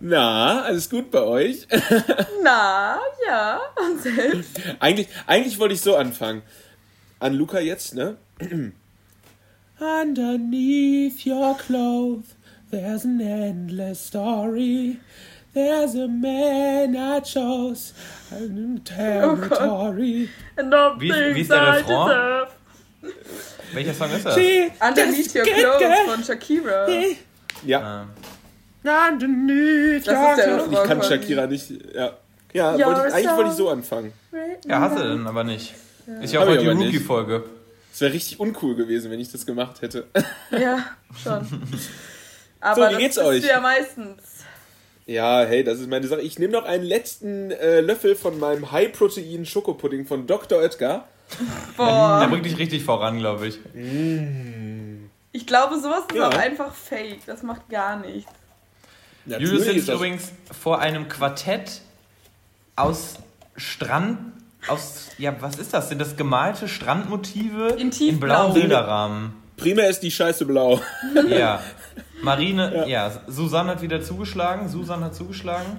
Na, alles gut bei euch? Na, ja. Und selbst? eigentlich, eigentlich wollte ich so anfangen. An Luca jetzt, ne? Underneath your clothes, there's an endless story. There's a man I chose, a new territory. And all Wie- things wie ist der I Refrain? deserve. Welcher Song ist das? Underneath Your Clothes von Shakira. Ja. Ah. Underneath Das your ist der clothes. Refrain Ich kann. Shakira nicht. Ja, ja wollte ich, eigentlich so- wollte ich so anfangen. Ja, hast du denn aber nicht. Ist ja auch heute die nicht. Rookie-Folge. Es wäre richtig uncool gewesen, wenn ich das gemacht hätte. Ja, schon. Aber wie das geht's euch? du ja meistens. Ja, hey, das ist meine Sache. Ich nehme noch einen letzten äh, Löffel von meinem High-Protein-Schokopudding von Dr. Oetker. Der Boah. bringt dich richtig voran, glaube ich. Ich glaube, sowas ist Ja. auch einfach fake. Das macht gar nichts. Julius Natürlich sitzt ist das- übrigens vor einem Quartett aus Strand. Aus, ja, was ist das? Sind das gemalte Strandmotive In in blauen Bilderrahmen? Primär ist die Scheiße blau. Ja. Marine, ja. Susanne hat wieder zugeschlagen. Susan hat zugeschlagen.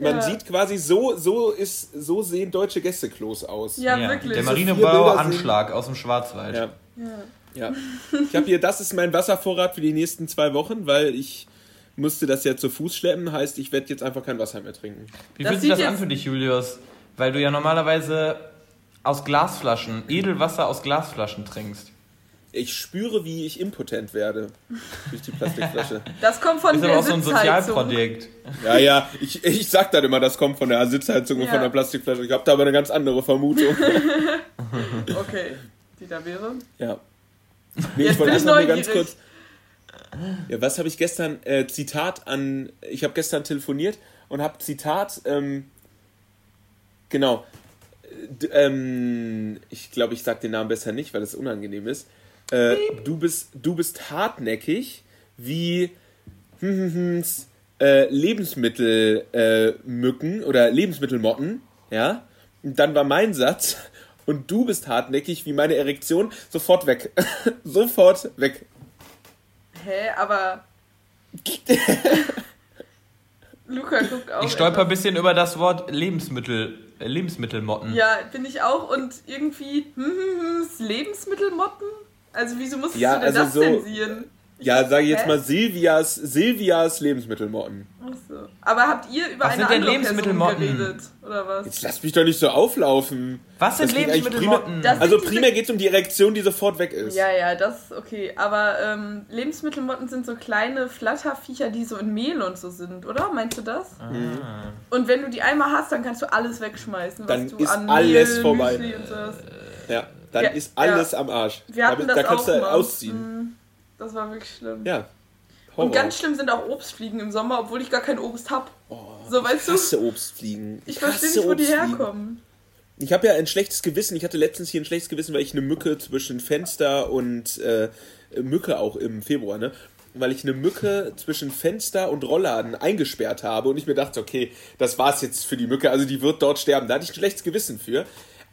Man Ja. sieht quasi, so, so, ist, so sehen deutsche Gästeklos aus. Ja, wirklich. Der Marinebauer Anschlag aus dem Schwarzwald. Ja. Ja. ja. Ich habe hier, das ist mein Wasservorrat für die nächsten zwei Wochen, weil ich musste das ja zu Fuß schleppen. Heißt, ich werde jetzt einfach kein Wasser mehr trinken. Wie fühlt sich das an für dich, Julius? Weil du ja normalerweise aus Glasflaschen, Edelwasser aus Glasflaschen trinkst. Ich spüre, wie ich impotent werde durch die Plastikflasche. Das kommt von Ist der aber auch so ein Sitzheizung. Sozialprojekt. Ja, ja, ich, ich sag dann immer, das kommt von der Sitzheizung und Ja. von der Plastikflasche. Ich habe da aber eine ganz andere Vermutung. Okay, die da wäre. Ja. Nee, Jetzt ich wollte bin ich einfach nur ganz neugierig. kurz. Ja, was habe ich gestern? Äh, Zitat an. Ich habe gestern telefoniert und habe Zitat. Ähm, genau. D ähm, ich glaube, ich sage den Namen besser nicht, weil es unangenehm ist. Äh, du bist du bist hartnäckig wie hm, hm, hm, äh, Lebensmittelmücken äh, oder Lebensmittelmotten, ja. Und dann war mein Satz und du bist hartnäckig wie meine Erektion, sofort weg, sofort weg. Hä, aber. Luca guckt auch. Ich stolper ein bisschen über das Wort Lebensmittel, äh, Lebensmittelmotten. Ja, bin ich auch. Und irgendwie. Hm, hm, hm, Lebensmittelmotten? Also, wieso musstest Ja, du denn also das so- zensieren? Ja, sage ich jetzt Hä? mal Silvias, Silvias Lebensmittelmotten. Achso. Aber habt ihr über Was eine sind denn andere Person Lebensmittelmotten? geredet? Oder was? Jetzt lass mich doch nicht so auflaufen. Was sind Das geht eigentlich Lebensmittelmotten? Das- Also sind diese- primär geht es um die Erektion, die sofort weg ist. Ja, ja, das ist okay. Aber ähm, Lebensmittelmotten sind so kleine Flatterviecher, die so in Mehl und so sind, oder? Meinst du das? Ah. Und wenn du die einmal hast, dann kannst du alles wegschmeißen, was Dann du ist an alles Mehl, vorbei. Müsli und so hast. Ja, dann Ja, ist alles ja. am Arsch. Wir hatten da, das da kannst auch du mal. ausziehen. Mm, Das war wirklich schlimm. Ja. Horror. Und ganz schlimm sind auch Obstfliegen im Sommer, obwohl ich gar kein Obst hab. oh, so, weißt ich du? hasse Obstfliegen. Ich verstehe hasse nicht, wo die herkommen. Ich habe ja ein schlechtes Gewissen. Ich hatte letztens hier ein schlechtes Gewissen, weil ich eine Mücke zwischen Fenster und äh, Mücke auch im Februar, ne? Weil ich eine Mücke zwischen Fenster und Rollladen eingesperrt habe und ich mir dachte, okay, das war's jetzt für die Mücke, also die wird dort sterben. Da hatte ich ein schlechtes Gewissen für.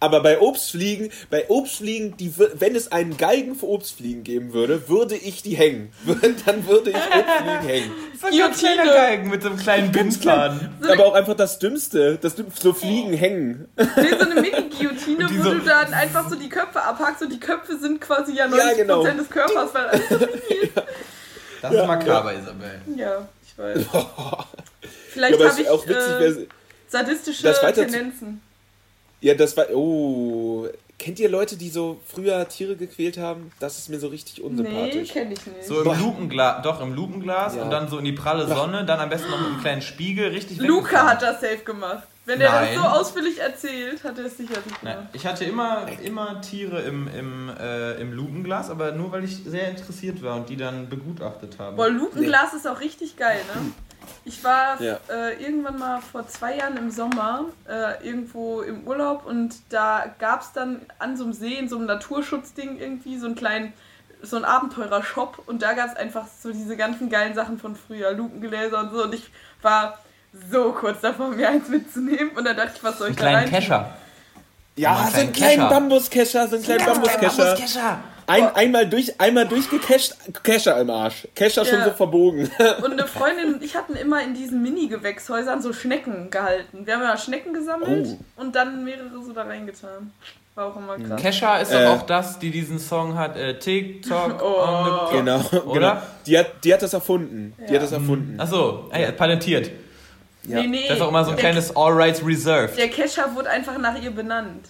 Aber bei Obstfliegen, bei Obstfliegen, die, wür- wenn es einen Galgen für Obstfliegen geben würde, würde ich die hängen. Dann würde ich Obstfliegen hängen. So ein ganz Guillotine. kleiner Galgen mit so einem kleinen Bindfaden. Aber auch einfach das Dümmste, das Dümmste, so Fliegen hängen. Nee, so eine Mini-Guillotine, wo so- du dann einfach so die Köpfe abhackst und die Köpfe sind quasi ja 90% Ja, genau. des Körpers, weil alles so Das ist makaber, Isabel. Ja, ich weiß. Ja, Vielleicht es habe ich auch witzig, äh, sadistische Tendenzen. Ja, das war. Oh. Kennt ihr Leute, die so früher Tiere gequält haben? Das ist mir so richtig Nee, unsympathisch. kenne ich nicht. So im Lupenglas, doch im Lupenglas Ja. und dann so in die pralle Sonne, dann am besten noch mit einem kleinen Spiegel, richtig Luca hat das safe gemacht. Wenn er das Nein. so ausführlich erzählt, hat er es sicherlich Nein, gemacht. ich hatte immer, immer Tiere im, im, äh, im Lupenglas, aber nur weil ich sehr interessiert war und die dann begutachtet habe. Boah, Lupenglas ist auch richtig geil, ne? Ich war Ja. äh, irgendwann mal vor zwei Jahren im Sommer äh, irgendwo im Urlaub und da gab es dann an so einem See, in so einem Naturschutzding irgendwie, so einen kleinen, so einen Abenteurer-Shop und da gab es einfach so diese ganzen geilen Sachen von früher, Lupengläser und so und ich war so kurz davor, mir eins mitzunehmen und dann dachte ich, was soll ich da rein? kleinen Kescher. Ja, einen so einen kleinen kleinen Kescher. Bambuskescher, so einen kleinen Bambuskescher. Ein, einmal, durch, einmal durchgecasht, Kescher im Arsch. Kescher schon Ja. so verbogen. Und eine Freundin und ich hatten immer in diesen Mini-Gewächshäusern so Schnecken gehalten. Wir haben ja Schnecken gesammelt Oh. und dann mehrere so da reingetan. War auch immer krass. Kesha ist Äh. doch auch das, die diesen Song hat, äh, TikTok Oh. on the clock. Genau, Oder? genau. Die hat, die hat das erfunden. Die Ja. hat das erfunden. Achso, ja, patentiert. Ja. Nee, nee. Das ist auch immer so ein der, kleines All Rights Reserved. Der Kescher wurde einfach nach ihr benannt.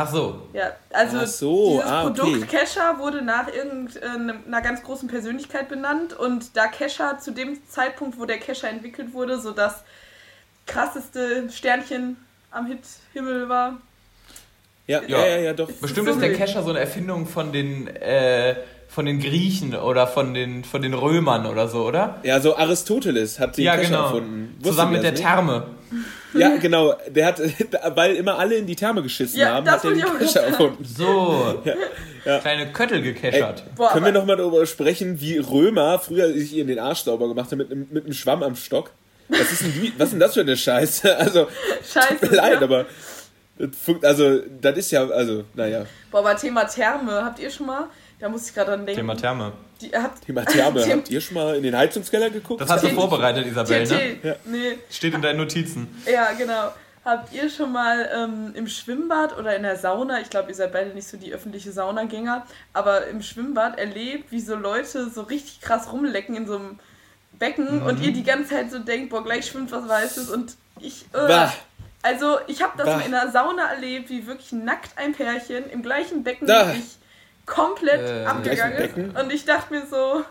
Ach so. Ja, also Ach so, dieses ah, okay. Produkt Kescher wurde nach irgendeiner ganz großen Persönlichkeit benannt und da Kescher zu dem Zeitpunkt, wo der Kescher entwickelt wurde, so das krasseste Sternchen am Hithimmel war. Ja, ja, Ja. ja, doch. Bestimmt so ist der. Kescher so eine Erfindung von den, äh, von den Griechen oder von den, von den Römern oder so, oder? Ja, so Aristoteles hat den ja, Kescher genau. erfunden. Wusstet Zusammen mit der das Therme. nicht? Ja, genau. Der hat, weil immer alle in die Therme geschissen Ja, haben, hat er den Kescher erfunden. So. ja. Kleine Köttel Ey, gekeschert. Boah, können wir aber- noch mal darüber sprechen, wie Römer früher sich in den Arsch sauber gemacht haben mit einem, mit einem Schwamm am Stock? Was ist denn, die, was ist denn das für eine Scheiße? Also, Scheiße. tut mir leid, ja. aber also, das ist ja, also, naja, Boah, aber Thema Therme, habt ihr schon mal? Da muss ich gerade dran denken. Thema Therme. Die, habt, Thema Therme. Thema- Habt ihr schon mal in den Heizungskeller geguckt? Das hast du vorbereitet, Isabel, ne? Ja. Nee, Steht in deinen Notizen. ja, genau. Habt ihr schon mal ähm, im Schwimmbad oder in der Sauna, ich glaube, ihr seid beide nicht so die öffentliche Saunagänger, aber im Schwimmbad erlebt, wie so Leute so richtig krass rumlecken in so einem Becken und ihr die ganze Zeit so denkt, boah, gleich schwimmt was Weißes und ich. Äh, Bah. also, ich habe das Bah. mal in der Sauna erlebt, wie wirklich nackt ein Pärchen im gleichen Becken Da. wirklich komplett Äh, abgegangen ist. Und ich dachte mir so,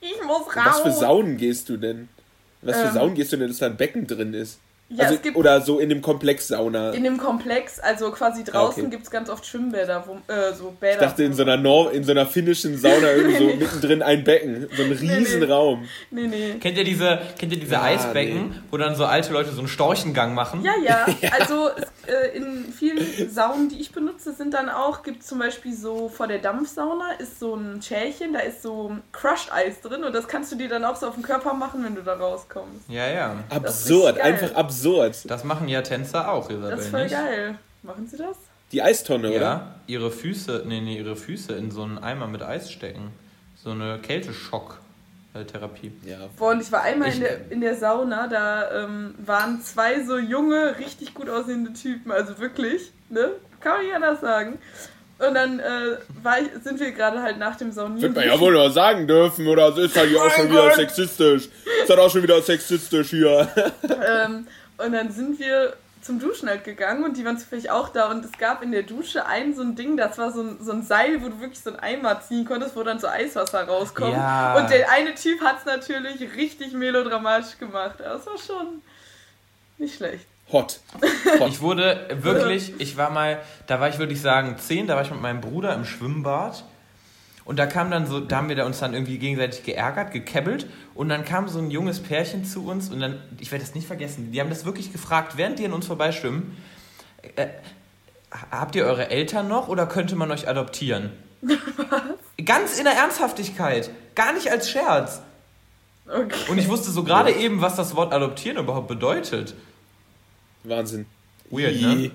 ich muss raus. Was für Saunen gehst du denn? Was für Ähm. Saunen gehst du denn, dass da ein Becken drin ist? Ja, also, es gibt oder so in dem Komplex Sauna. in dem Komplex, also quasi draußen okay. gibt es ganz oft Schwimmbäder, wo, äh, so Bäder. Ich dachte, in so einer, Nor in so einer finnischen Sauna irgendwie so Nee, nee. mittendrin ein Becken. So ein riesen nee. Raum. Nee, nee. Kennt ihr diese, kennt ihr diese Ja, Eisbecken, wo dann so alte Leute so einen Storchengang machen? Ja, ja. Also es, äh, in vielen Saunen, die ich benutze, sind dann auch, gibt es zum Beispiel so vor der Dampfsauna ist so ein Schälchen, da ist so Crushed Eis drin und das kannst du dir dann auch so auf den Körper machen, wenn du da rauskommst. Ja, ja. Absurd, einfach absurd. Das machen ja Tänzer auch, Isabel, Das ist voll nicht? geil. Machen sie das? Die Eistonne, oder? Ja, ihre Füße, nee, nee, ihre Füße in so einen Eimer mit Eis stecken. So eine Kälteschock-Therapie. Ja. Boah, und ich war einmal Ich- in, der, in der Sauna, da ähm, waren zwei so junge, richtig gut aussehende Typen, also wirklich, ne? Kann man nicht anders sagen. Und dann äh, war ich, sind wir gerade halt nach dem Saunieren. Wird man ja wohl mal sagen dürfen, oder? Das ist halt hier auch schon wieder sexistisch. Ist halt auch schon wieder sexistisch hier. Ähm, und dann sind wir zum Duschen halt gegangen und die waren zufällig auch da und es gab in der Dusche ein so ein Ding, das war so ein, so ein Seil, wo du wirklich so einen Eimer ziehen konntest, wo dann so Eiswasser rauskommt. Ja. Und der eine Typ hat es natürlich richtig melodramatisch gemacht. Aber es war schon nicht schlecht. Hot. Ich wurde wirklich, ich war mal, da war ich würde ich sagen zehn, da war ich mit meinem Bruder im Schwimmbad und da kam dann so, da haben wir da uns dann irgendwie gegenseitig geärgert, gekebbelt und dann kam so ein junges Pärchen zu uns und dann, ich werde das nicht vergessen, die haben das wirklich gefragt, während die an uns vorbeischwimmen, äh, habt ihr eure Eltern noch oder könnte man euch adoptieren? Ganz in der Ernsthaftigkeit, gar nicht als Scherz. Okay. Und ich wusste so gerade eben, was das Wort adoptieren überhaupt bedeutet. Wahnsinn. Weird, ne?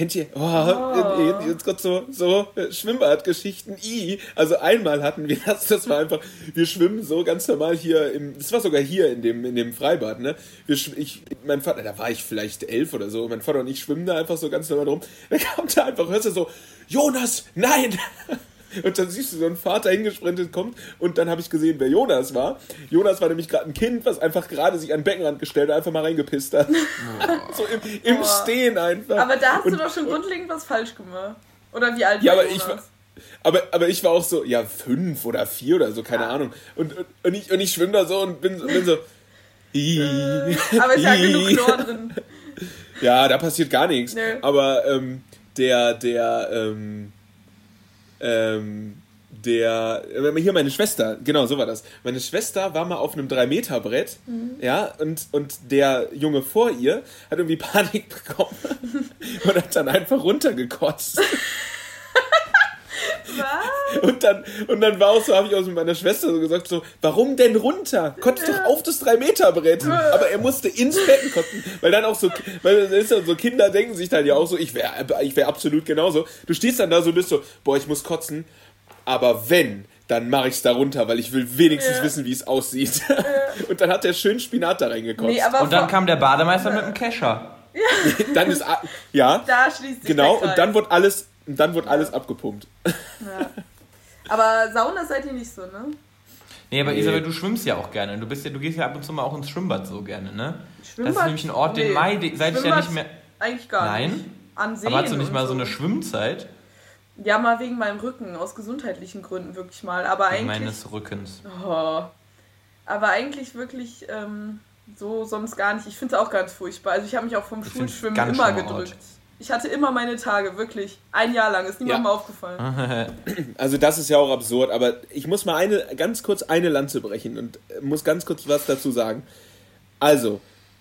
Kennt ihr, oh, jetzt gerade so, so äh, Schwimmbadgeschichten, I. Also einmal hatten wir das, das war einfach, wir schwimmen so ganz normal hier im, das war sogar hier in dem, in dem Freibad, ne? Wir, ich, mein Vater, da war ich vielleicht elf oder so, mein Vater und ich schwimmen da einfach so ganz normal rum. Da kommt da einfach, hörst du so, Jonas, nein! Und dann siehst du so einen Vater hingesprintet kommt und dann habe ich gesehen, wer Jonas war. Jonas war nämlich gerade ein Kind, was einfach gerade sich an den Beckenrand gestellt und einfach mal reingepisst hat. so im, im Boah. Stehen einfach. Aber da hast und, du doch schon grundlegend was falsch gemacht. Oder wie alt Ja, war aber ich Jonas? war- aber, aber ich war auch so, ja, fünf oder vier oder so, keine Ahnung. Und, und, und ich, und ich schwimme da so und bin, so- bin so. "Ih, Aber ist ja ih." genug Chlor drin. Ja, da passiert gar nichts. Nö. Aber ähm, der, der, ähm, ähm, der, äh, hier meine Schwester, genau so war das. Meine Schwester war mal auf einem 3-Meter-Brett, ja, und, und der Junge vor ihr hat irgendwie Panik bekommen und hat dann einfach runtergekotzt. Und dann, und dann war auch so, habe ich auch mit meiner Schwester so gesagt, so, warum denn runter? Kotzt doch auf das 3-Meter-Brett. Aber er musste ins Becken kotzen, weil dann auch so, weil das ist ja so, Kinder denken sich dann ja auch so, ich wäre ich wär absolut genauso. Du stehst dann da so, bist so, boah, ich muss kotzen. aber wenn, dann mache ich es darunter, weil ich will wenigstens Ja. wissen, wie es aussieht. und dann hat er schön Spinat da reingekotzt. Nee, Und dann kam der Bademeister mit dem Kescher. dann ist ja, da schließt sich genau, und dann wird alles und dann wird alles abgepumpt. Aber Sauna seid ihr nicht so, ne? Nee, aber Nee. Isabel, du schwimmst ja auch gerne. Du bist ja, du gehst ja ab und zu mal auch ins Schwimmbad so gerne, ne? Das Schwimmbad? ist nämlich ein Ort, den Nee. Mai, den- seit ich ja nicht mehr. Eigentlich gar Nein? nicht. An Seen Aber hast du nicht mal so eine Schwimmzeit? Ja, mal wegen meinem Rücken, aus gesundheitlichen Gründen wirklich mal. Aber eigentlich. Meines Rückens. Oh. Aber eigentlich wirklich ähm, so sonst gar nicht. Ich finde es auch ganz furchtbar. Also ich habe mich auch vom Ich find's Schulschwimmen immer schlimmer Ort. Ich hatte immer meine Tage, wirklich. Ein Jahr lang, ist niemandem Ja. aufgefallen. Also das ist ja auch absurd, aber ich muss mal eine ganz kurz eine Lanze brechen und äh, muss ganz kurz was dazu sagen. Also,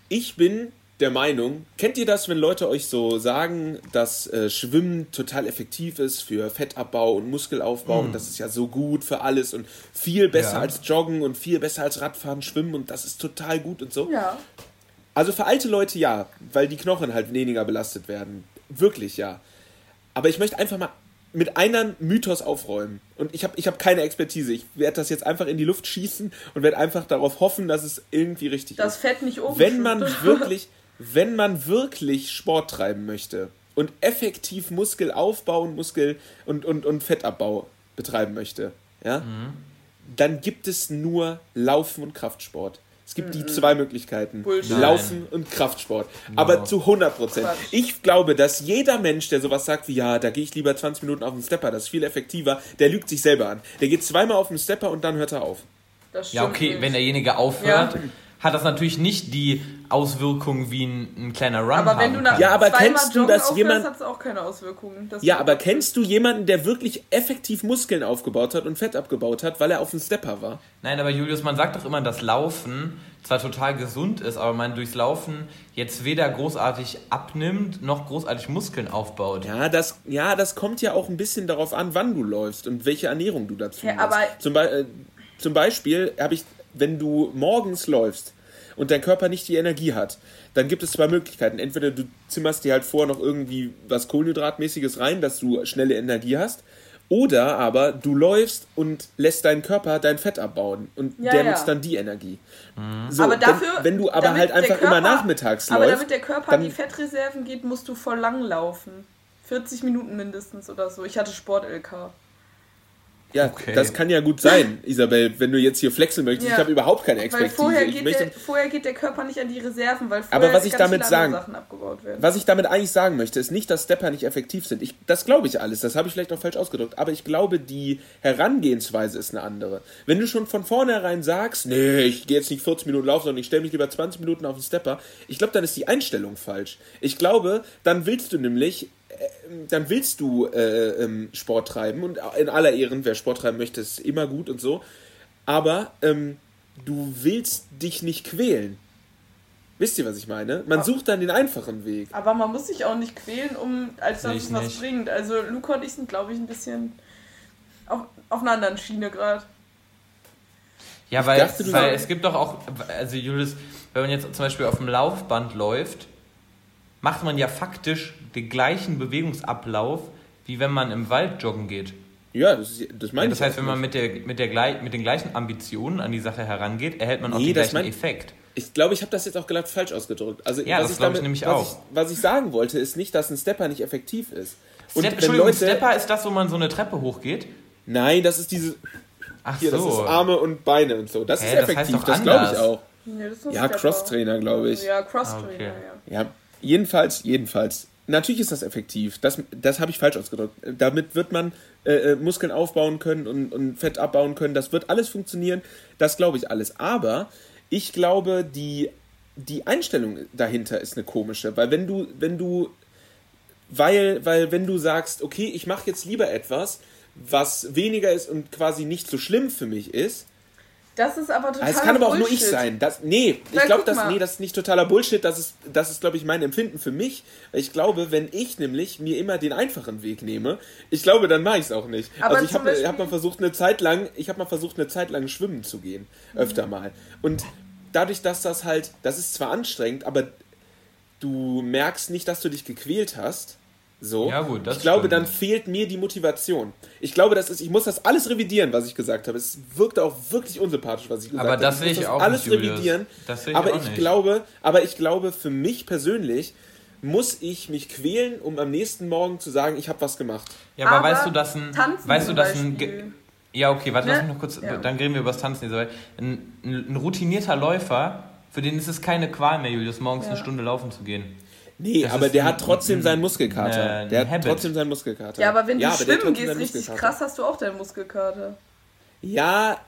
ich bin der Meinung, kennt ihr das, wenn Leute euch so sagen, dass äh, Schwimmen total effektiv ist für Fettabbau und Muskelaufbau und das ist ja so gut für alles und viel besser Ja. als Joggen und viel besser als Radfahren, Schwimmen und das ist total gut und so? Ja. Also für alte Leute ja, weil die Knochen halt weniger belastet werden. Wirklich ja. Aber ich möchte einfach mal mit einem Mythos aufräumen. Und ich habe ich hab keine Expertise. Ich werde das jetzt einfach in die Luft schießen und werde einfach darauf hoffen, dass es irgendwie richtig Das ist. Fett nicht oben. Wenn man wirklich, wenn man wirklich Sport treiben möchte und effektiv Muskelaufbau und Muskel und, und, und Fettabbau betreiben möchte, ja, dann gibt es nur Laufen und Kraftsport. Es gibt die zwei Möglichkeiten. Bullshit. Laufen und Kraftsport. Aber zu 100 Prozent. Ich glaube, dass jeder Mensch, der sowas sagt wie, ja, da gehe ich lieber 20 Minuten auf den Stepper, das ist viel effektiver, der lügt sich selber an. Der geht zweimal auf den Stepper und dann hört er auf. Das Ja, okay, nicht. wenn derjenige aufhört, Ja. Hat das natürlich nicht die Auswirkungen wie ein, ein kleiner Run Aber wenn du nach. Ja, aber kennst du, Joggen dass jemand- hat es auch keine Auswirkungen. Das Ja, aber kennst du jemanden, der wirklich effektiv Muskeln aufgebaut hat und Fett abgebaut hat, weil er auf dem Stepper war? Nein, aber Julius, man sagt doch immer, dass Laufen zwar total gesund ist, aber man durchs Laufen jetzt weder großartig abnimmt, noch großartig Muskeln aufbaut. Ja, das, ja, das kommt ja auch ein bisschen darauf an, wann du läufst und welche Ernährung du dazu Ja, aber- zum, Be äh, zum Beispiel habe ich, wenn du morgens läufst und dein Körper nicht die Energie hat, dann gibt es zwei Möglichkeiten. Entweder du zimmerst dir halt vor noch irgendwie was Kohlenhydratmäßiges rein, dass du schnelle Energie hast. Oder aber du läufst und lässt deinen Körper dein Fett abbauen und Ja, der ja. nutzt dann die Energie. So, aber wenn- dafür, wenn du aber halt einfach immer Körper- nachmittags Aber läufst, damit der Körper dann- an die Fettreserven geht, musst du voll lang laufen. 40 Minuten mindestens oder so. Ich hatte Sport-LK. Ja, Okay. das kann ja gut sein, Isabel, wenn du jetzt hier flexen möchtest. Ja. Ich habe überhaupt keine Weil Expertise. vorher ich geht, möchte, der, vorher geht der Körper nicht an die Reserven, weil vorher Aber was ich damit viele sagen- andere Sachen abgebaut werden. was ich damit eigentlich sagen möchte, ist nicht, dass Stepper nicht effektiv sind. Ich, das glaube ich alles. Das habe ich vielleicht auch falsch ausgedrückt. Aber ich glaube, die Herangehensweise ist eine andere. Wenn du schon von vornherein sagst, nee, ich gehe jetzt nicht 40 Minuten laufen, sondern ich stelle mich lieber 20 Minuten auf den Stepper, ich glaube, dann ist die Einstellung falsch. Ich glaube, dann willst du nämlich dann willst du äh, ähm, Sport treiben und in aller Ehren, wer Sport treiben möchte, ist immer gut und so. Aber ähm, du willst dich nicht quälen. Wisst ihr, was ich meine? Man sucht dann den einfachen Weg. Aber man muss sich auch nicht quälen, um als dass es ich was nicht. bringt. Also Luca und ich sind, glaube ich, ein bisschen auf, auf einer anderen Schiene gerade. Ja, weil, dachte, weil es gibt doch auch, also Julius, wenn man jetzt zum Beispiel auf dem Laufband läuft, macht man ja faktisch den gleichen Bewegungsablauf, wie wenn man im Wald joggen geht. Ja, das, ist- das meine Ja, das heißt, auch wenn man mit, der, mit, der, mit den gleichen Ambitionen an die Sache herangeht, erhält man auch Nee, den das gleichen mein- Effekt. Ich glaube, ich habe das jetzt auch glatt falsch ausgedrückt. Also, Ja, was das ich glaube ich nämlich was auch. Ich, was ich sagen wollte, ist nicht, dass ein Stepper nicht effektiv ist. Und Step, Entschuldigung, Leute, Stepper ist das, wo man so eine Treppe hochgeht? Nein, das ist diese. Ach Hier, das so. ist Arme und Beine und so. Das Hä, ist das heißt effektiv, doch das glaube ich anders. auch. Nee, das Ja. Crosstrainer, glaube ich. Ja, Crosstrainer, Ah, okay. ja. Ja, jedenfalls, jedenfalls. Natürlich ist das effektiv. Das, das habe ich falsch ausgedrückt. Damit wird man äh, äh, Muskeln aufbauen können und, und Fett abbauen können. Das wird alles funktionieren. Das glaube ich alles. Aber ich glaube, die, die Einstellung dahinter ist eine komische. Weil wenn du, wenn du, weil, weil wenn du sagst, okay, ich mache jetzt lieber etwas, was weniger ist und quasi nicht so schlimm für mich ist, Das ist aber total es kann aber auch nur Bullshit. ich sein. Das, nee, ich Weil, glaube, das, nee, das ist nicht totaler Bullshit. Das ist, das ist glaube ich, mein Empfinden für mich. Ich glaube, wenn ich nämlich mir immer den einfachen Weg nehme, ich glaube, dann mache ich es auch nicht. Aber also ich habe hab mal versucht, eine Zeit lang, ich habe mal versucht, eine Zeit lang schwimmen zu gehen. Öfter Mhm. mal. Und dadurch, dass das halt, das ist zwar anstrengend, aber du merkst nicht, dass du dich gequält hast. So. Ja, gut, das ich glaube, stimmt. dann fehlt mir die Motivation. Ich glaube, das ist, ich muss das alles revidieren, was ich gesagt habe. Es wirkte auch wirklich unsympathisch, was ich gesagt Aber habe. das muss sehe ich auch alles nicht, revidieren. Das ich aber auch ich nicht. glaube, aber ich glaube, für mich persönlich muss ich mich quälen, um am nächsten Morgen zu sagen, ich habe was gemacht. Ja, aber, Aber weißt du, dass ein. Tanzen weißt du, dass ein. Ja, okay, warte, Ne? lass mich noch kurz. Ja. Dann reden wir über das Tanzen. Ein, ein, ein routinierter Läufer, für den ist es keine Qual mehr, Julius, morgens Ja. eine Stunde laufen zu gehen. Nee, Das aber der ein- hat trotzdem ein- seinen Muskelkater. ein der hat Habit. trotzdem seinen Muskelkater. Ja, aber wenn du hat schwimmen gehst, richtig krass, hast du auch deinen Muskelkater. Ja,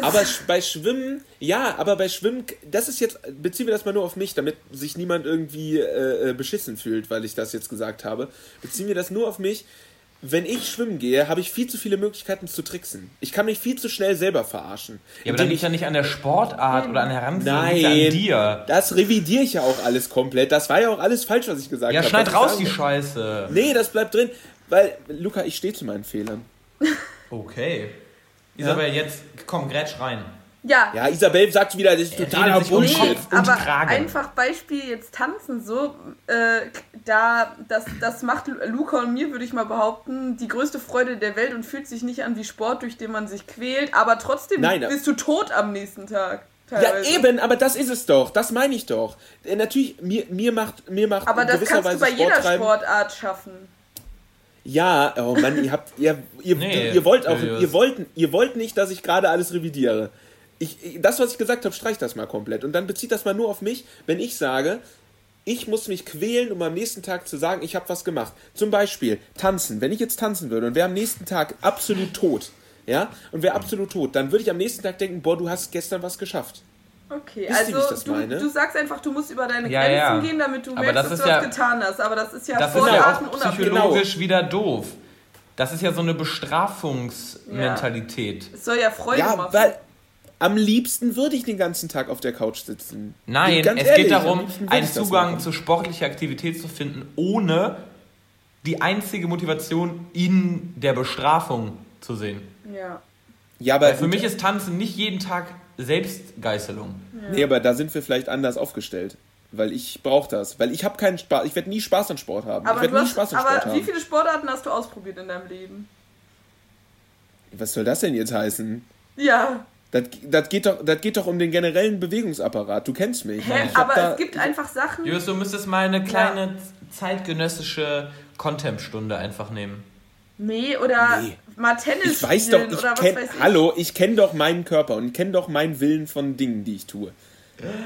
aber bei Schwimmen, ja, aber bei Schwimmen, das ist jetzt, beziehen wir das mal nur auf mich, damit sich niemand irgendwie äh, äh, beschissen fühlt, weil ich das jetzt gesagt habe. Beziehen wir das nur auf mich. Wenn ich schwimmen gehe, habe ich viel zu viele Möglichkeiten zu tricksen. Ich kann mich viel zu schnell selber verarschen. Ja, aber dann liegt ja nicht an der Sportart oder an der ja an dir. das revidiere ich ja auch alles komplett. Das war ja auch alles falsch, was ich gesagt Ja, habe. schneid Was ich raus die. Scheiße. Nee, das bleibt drin, weil, Luca, ich stehe zu meinen Fehlern. Okay. Isabel, jetzt komm, grätsch rein. Ja, Ja, Isabel sagt wieder, das ist totaler sich um Bullshit. Und aber Kragen. einfach Beispiel jetzt tanzen so, äh, da das, das macht Luca und mir, würde ich mal behaupten, die größte Freude der Welt und fühlt sich nicht an wie Sport, durch den man sich quält, aber trotzdem Nein, bist du tot am nächsten Tag. Ja, teilweise. eben, aber das ist es doch. Das meine ich doch. Äh, Natürlich, mir, mir macht, mir macht Aber das kannst Weise du bei jeder Sport treiben. Sportart schaffen. Ja, oh Mann, ihr habt, ihr, ihr, Nee, ihr wollt auch, ihr wollt, ihr wollt nicht, dass ich gerade alles revidiere. Ich, das, was ich gesagt habe, streich das mal komplett. Und dann bezieht das mal nur auf mich, wenn ich sage, ich muss mich quälen, um am nächsten Tag zu sagen, ich habe was gemacht. Zum Beispiel tanzen. Wenn ich jetzt tanzen würde und wäre am nächsten Tag absolut tot, ja, und wäre absolut tot, dann würde ich am nächsten Tag denken, boah, du hast gestern was geschafft. Okay, Wisst ihr, wie ich also das du, meine? du sagst einfach, du musst über deine Ja, Grenzen ja. gehen, damit du Aber merkst, das dass du ja- was getan hast. Aber das ist ja Das ist ja auch psychologisch wieder doof. Das ist ja so eine Bestrafungsmentalität. Es soll ja Freude Ja, machen. weil am liebsten würde ich den ganzen Tag auf der Couch sitzen. Nein, Ganz es ehrlich, geht darum, einen Zugang zu sportlicher Aktivität zu finden, ohne die einzige Motivation in der Bestrafung zu sehen. ja. Ja, aber Weil für mich ist Tanzen nicht jeden Tag Selbstgeißelung. Nee, aber da sind wir vielleicht anders aufgestellt. Weil ich brauche das. Weil ich habe keinen Spaß. Ich werde nie Spaß an Sport haben. ich Aber, werde du nie hast, Spaß an Sport aber wie haben. viele Sportarten hast du ausprobiert in deinem Leben? Was soll das denn jetzt heißen? Ja. Das, das, geht doch, das geht doch um den generellen Bewegungsapparat. Du kennst mich. Hä? Ich Aber da- es gibt einfach Sachen. Julius, du müsstest mal eine kleine zeitgenössische Contempt-Stunde einfach nehmen. Nee, oder Nee. mal Tennis Ich weiß doch, spielen ich oder was kenn, weiß ich. hallo, ich kenne doch meinen Körper und kenne doch meinen Willen von Dingen, die ich tue.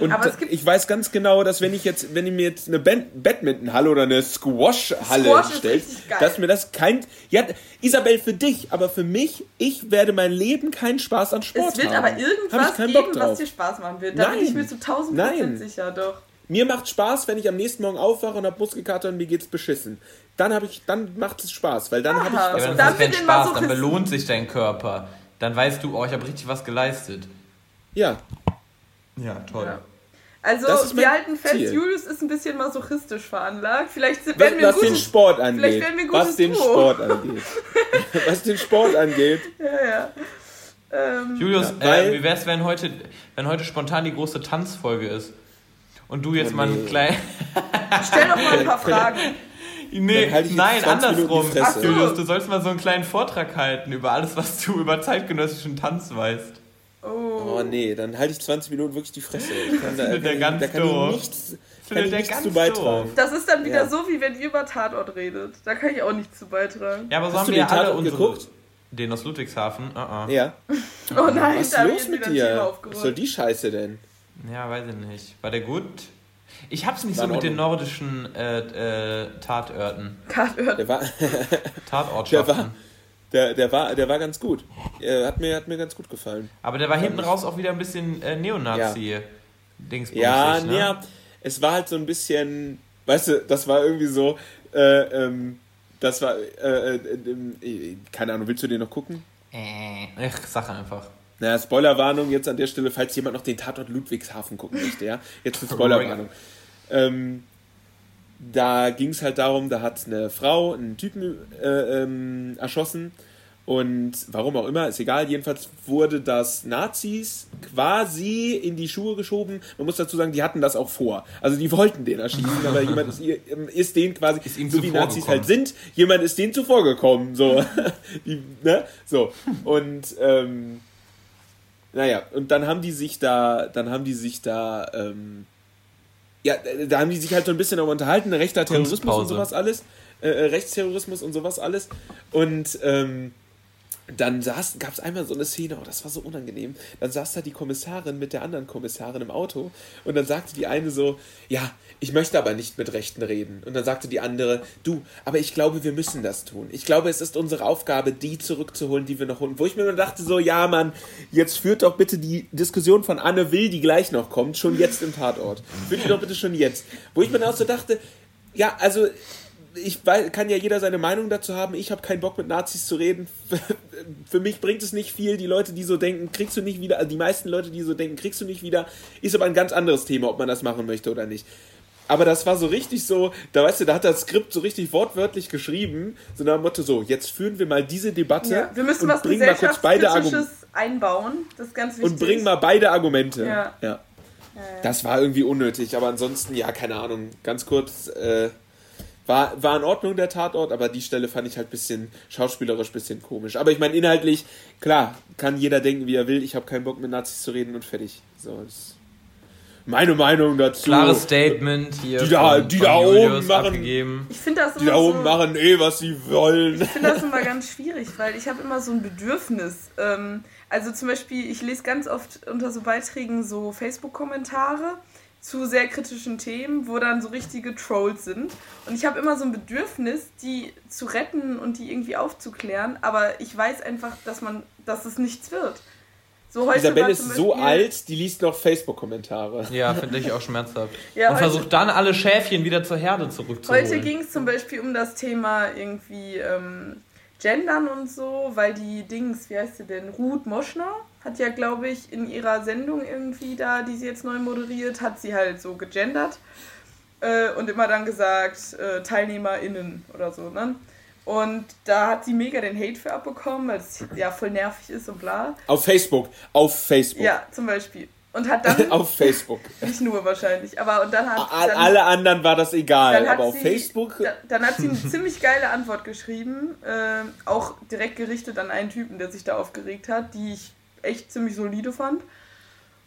Und Aber es gibt- ich weiß ganz genau, dass wenn ich jetzt, wenn ihr mir jetzt eine Badmintonhalle oder eine Squash-Halle Squash stellt, dass mir das kein, ja, Isabel für dich, aber für mich, ich werde mein Leben keinen Spaß an Sport Es wird haben. aber irgendwas geben, Bock was dir Spaß machen wird. Da bin Nein. ich mir zu 1000 Nein. Prozent sicher, doch. Mir macht Spaß, wenn ich am nächsten Morgen aufwache und habe Muskelkater und mir geht's beschissen. Dann habe ich, dann macht es Spaß, weil dann habe ich was Ja, an dann Dann Spaß, dann belohnt sich dein Körper. Dann weißt du, oh, ich habe richtig was geleistet. Ja, Ja, toll. Ja. Also, wir halten fest, Ziel. Julius ist ein bisschen masochistisch veranlagt. Vielleicht was, werden wir ein was den gutes... Sport angeht. vielleicht werden wir ein gutes was den Duo. Sport angeht. was den Sport angeht. Ja, ja. Ähm, Julius, Ja, äh, wie wär's, wenn heute, wenn heute spontan die große Tanzfolge ist? Und du jetzt Oh, mal nee. ein klein. stell doch mal ein paar Fragen. Nee, jetzt nein, 20 Minuten andersrum. Julius, du sollst mal so einen kleinen Vortrag halten über alles, was du über zeitgenössischen Tanz weißt. Oh. Oh nee, dann halte ich 20 Minuten wirklich die Fresse. Ich kann da, Findet der kann, ganz da kann doof. ich nichts, kann ich nichts zu beitragen. doof. Das ist dann wieder Ja. so, wie wenn ihr über Tatort redet. Da kann ich auch nichts zu beitragen. Ja, aber so Hast haben du wir den alle Tatort unsere. geguckt? Den aus Ludwigshafen? Uh -uh. Ja. Oh nein, Was ist da los mit dir? Was soll die Scheiße denn? Ja, weiß ich nicht. War der gut? Ich hab's nicht War so mit den nordischen äh, äh, Tatorten. Tatort. Der war, Tatortschaften. Der war- der, der, war, der war ganz gut. Er hat, mir, hat mir ganz gut gefallen. Aber der war hinten raus auch wieder ein bisschen äh, Neonazi. Dingsbumsig, Ja, ne? ja, es war halt so ein bisschen, weißt du, das war irgendwie so, äh, ähm, das war, äh, äh, äh, keine Ahnung, willst du den noch gucken? Äh, ich sag einfach. Naja, Spoilerwarnung jetzt an der Stelle, falls jemand noch den Tatort Ludwigshafen gucken möchte, ja. Jetzt eine Spoilerwarnung. Ähm, da ging es halt darum, da hat eine Frau einen Typen äh, ähm, erschossen Und warum auch immer, ist egal. Jedenfalls wurde das Nazis quasi in die Schuhe geschoben. Man muss dazu sagen, die hatten das auch vor. Also die wollten den erschießen, aber jemand ist, ist denen quasi, ist so wie Nazis halt sind, jemand ist denen zuvor gekommen. So, die, ne? so. Und ähm, naja, und dann haben die sich da, dann haben die sich da, ähm, ja, da haben die sich halt so ein bisschen darüber unterhalten, rechter Terrorismus und sowas alles, äh, äh, Rechtsterrorismus und sowas alles. Und ähm, dann gab es einmal so eine Szene, oh, das war so unangenehm. Dann saß da die Kommissarin mit der anderen Kommissarin im Auto und dann sagte die eine so, ja, ich möchte aber nicht mit Rechten reden. Und dann sagte die andere, du, aber ich glaube, wir müssen das tun. Ich glaube, es ist unsere Aufgabe, die zurückzuholen, die wir noch holen. Wo ich mir nur dachte, so, ja, Mann, jetzt führt doch bitte die Diskussion von Anne Will, die gleich noch kommt, schon jetzt im Tatort. Führt die doch bitte schon jetzt. Wo ich mir dann auch so dachte, ja, also ich weiß, kann ja jeder seine Meinung dazu haben. Ich habe keinen Bock mit Nazis zu reden. Für mich bringt es nicht viel. Die Leute, die so denken, kriegst du nicht wieder. Also die meisten Leute, die so denken, kriegst du nicht wieder. Ist aber ein ganz anderes Thema, ob man das machen möchte oder nicht. Aber das war so richtig so, da weißt du, da hat das Skript so richtig wortwörtlich geschrieben, so nach dem Motto so, jetzt führen wir mal diese Debatte ja, wir müssen und was bringen mal kurz beide Argumente einbauen, das ist ganz wichtig. Und bringen mal beide Argumente. Ja. ja. ja das war irgendwie unnötig, aber ansonsten, ja, keine Ahnung, ganz kurz, äh, war, war in Ordnung der Tatort, aber die Stelle fand ich halt ein bisschen schauspielerisch ein bisschen komisch. Aber ich meine, inhaltlich, klar, kann jeder denken, wie er will. Ich habe keinen Bock mit Nazis zu reden und fertig. So, das meine Meinung dazu. Klares Statement hier. Die da, von, die von da oben machen. Abgegeben. Ich finde das Die da oben so, machen eh, was sie wollen. Ich finde das immer ganz schwierig, weil ich habe immer so ein Bedürfnis. Ähm, also zum Beispiel, ich lese ganz oft unter so Beiträgen so Facebook-Kommentare zu sehr kritischen Themen, wo dann so richtige Trolls sind. Und ich habe immer so ein Bedürfnis, die zu retten und die irgendwie aufzuklären, aber ich weiß einfach, dass man, dass es nichts wird. So Isabelle ist so alt, die liest noch Facebook-Kommentare. Ja, finde ich auch schmerzhaft. ja, und versucht dann alle Schäfchen wieder zur Herde zurückzuholen. Heute ging es zum Beispiel um das Thema irgendwie ähm, Gendern und so, weil die Dings, wie heißt sie denn, Ruth Moschner, hat ja, glaube ich, in ihrer Sendung irgendwie da, die sie jetzt neu moderiert, hat sie halt so gegendert äh, und immer dann gesagt, äh, TeilnehmerInnen oder so, ne? Und da hat sie mega den Hate für abbekommen, weil es ja voll nervig ist und bla. Auf Facebook. Auf Facebook. Ja, zum Beispiel. Und hat dann. auf Facebook. Nicht nur wahrscheinlich, aber und dann hat. Dann, Alle anderen war das egal, aber auf sie, Facebook. Da, dann hat sie eine ziemlich geile Antwort geschrieben, äh, auch direkt gerichtet an einen Typen, der sich da aufgeregt hat, die ich echt ziemlich solide fand.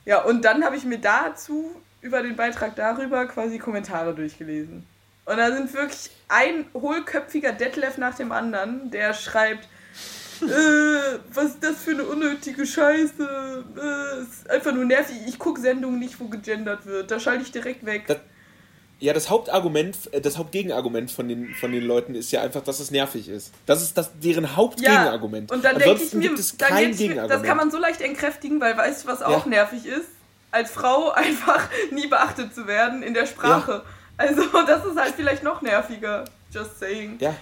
Ja, und dann habe ich mir dazu über den Beitrag darüber quasi Kommentare durchgelesen. Und da sind wirklich ein hohlköpfiger Detlef nach dem anderen, der schreibt, äh, was ist das für eine unnötige Scheiße? Äh, ist einfach nur nervig. Ich gucke Sendungen nicht, wo gegendert wird. Da schalte ich direkt weg. Das, ja, das Hauptargument, äh, das Hauptgegenargument von den, von den Leuten ist ja einfach, dass es nervig ist. Das ist das, deren Hauptgegenargument. Ja, und dann denke ich mir, gibt es kein Gegenargument. das kann man so leicht entkräftigen, weil weißt du, was auch ja. nervig ist? Als Frau einfach nie beachtet zu werden in der Sprache. Ja. Also, das ist halt vielleicht noch nerviger. Just saying. Ja.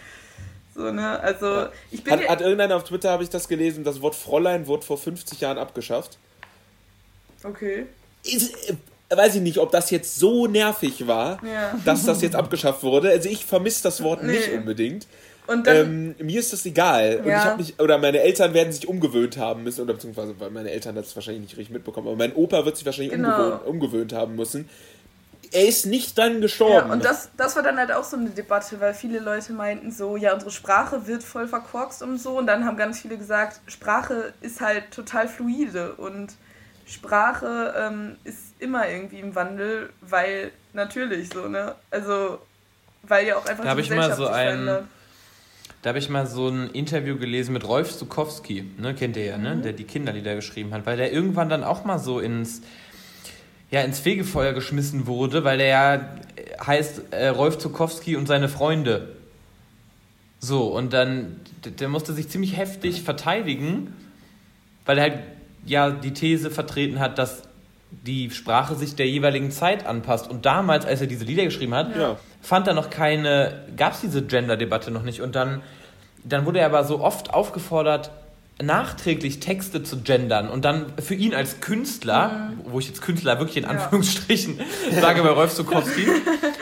So, ne? Also, ja. ich bin. Hat, hat irgendeiner auf Twitter, habe ich das gelesen, das Wort Fräulein wurde vor 50 Jahren abgeschafft. Okay. Ist, äh, weiß ich nicht, ob das jetzt so nervig war, ja. dass das jetzt abgeschafft wurde. Also ich vermisse das Wort nee. nicht unbedingt. Und dann, ähm, mir ist das egal. Ja. Und ich habe mich, oder meine Eltern werden sich umgewöhnt haben müssen, oder beziehungsweise, meine Eltern das wahrscheinlich nicht richtig mitbekommen, aber mein Opa wird sich wahrscheinlich genau. umgewöhnt, umgewöhnt haben müssen. Er ist nicht dann gestorben. Ja, und das, das war dann halt auch so eine Debatte, weil viele Leute meinten so, ja, unsere Sprache wird voll verkorkst und so. Und dann haben ganz viele gesagt, Sprache ist halt total fluide und Sprache ähm, ist immer irgendwie im Wandel, weil natürlich so, ne? Also, weil ja auch einfach da die Gesellschaft ich mal so ein, Da habe ich mal so ein Interview gelesen mit Rolf Zukowski, ne? kennt ihr ja, ne? Mhm. Der die Kinderlieder geschrieben hat, weil der irgendwann dann auch mal so ins, ja, ins Fegefeuer geschmissen wurde, weil der ja heißt äh, Rolf Zukowski und seine Freunde. So, und dann, der musste sich ziemlich heftig verteidigen, weil er halt ja die These vertreten hat, dass die Sprache sich der jeweiligen Zeit anpasst. Und damals, als er diese Lieder geschrieben hat, ja. fand er noch keine, gab es diese Gender-Debatte noch nicht. Und dann, dann wurde er aber so oft aufgefordert, nachträglich Texte zu gendern und dann für ihn als Künstler, mhm. wo ich jetzt Künstler wirklich in Anführungsstrichen ja. sage bei Rolf Zukowski,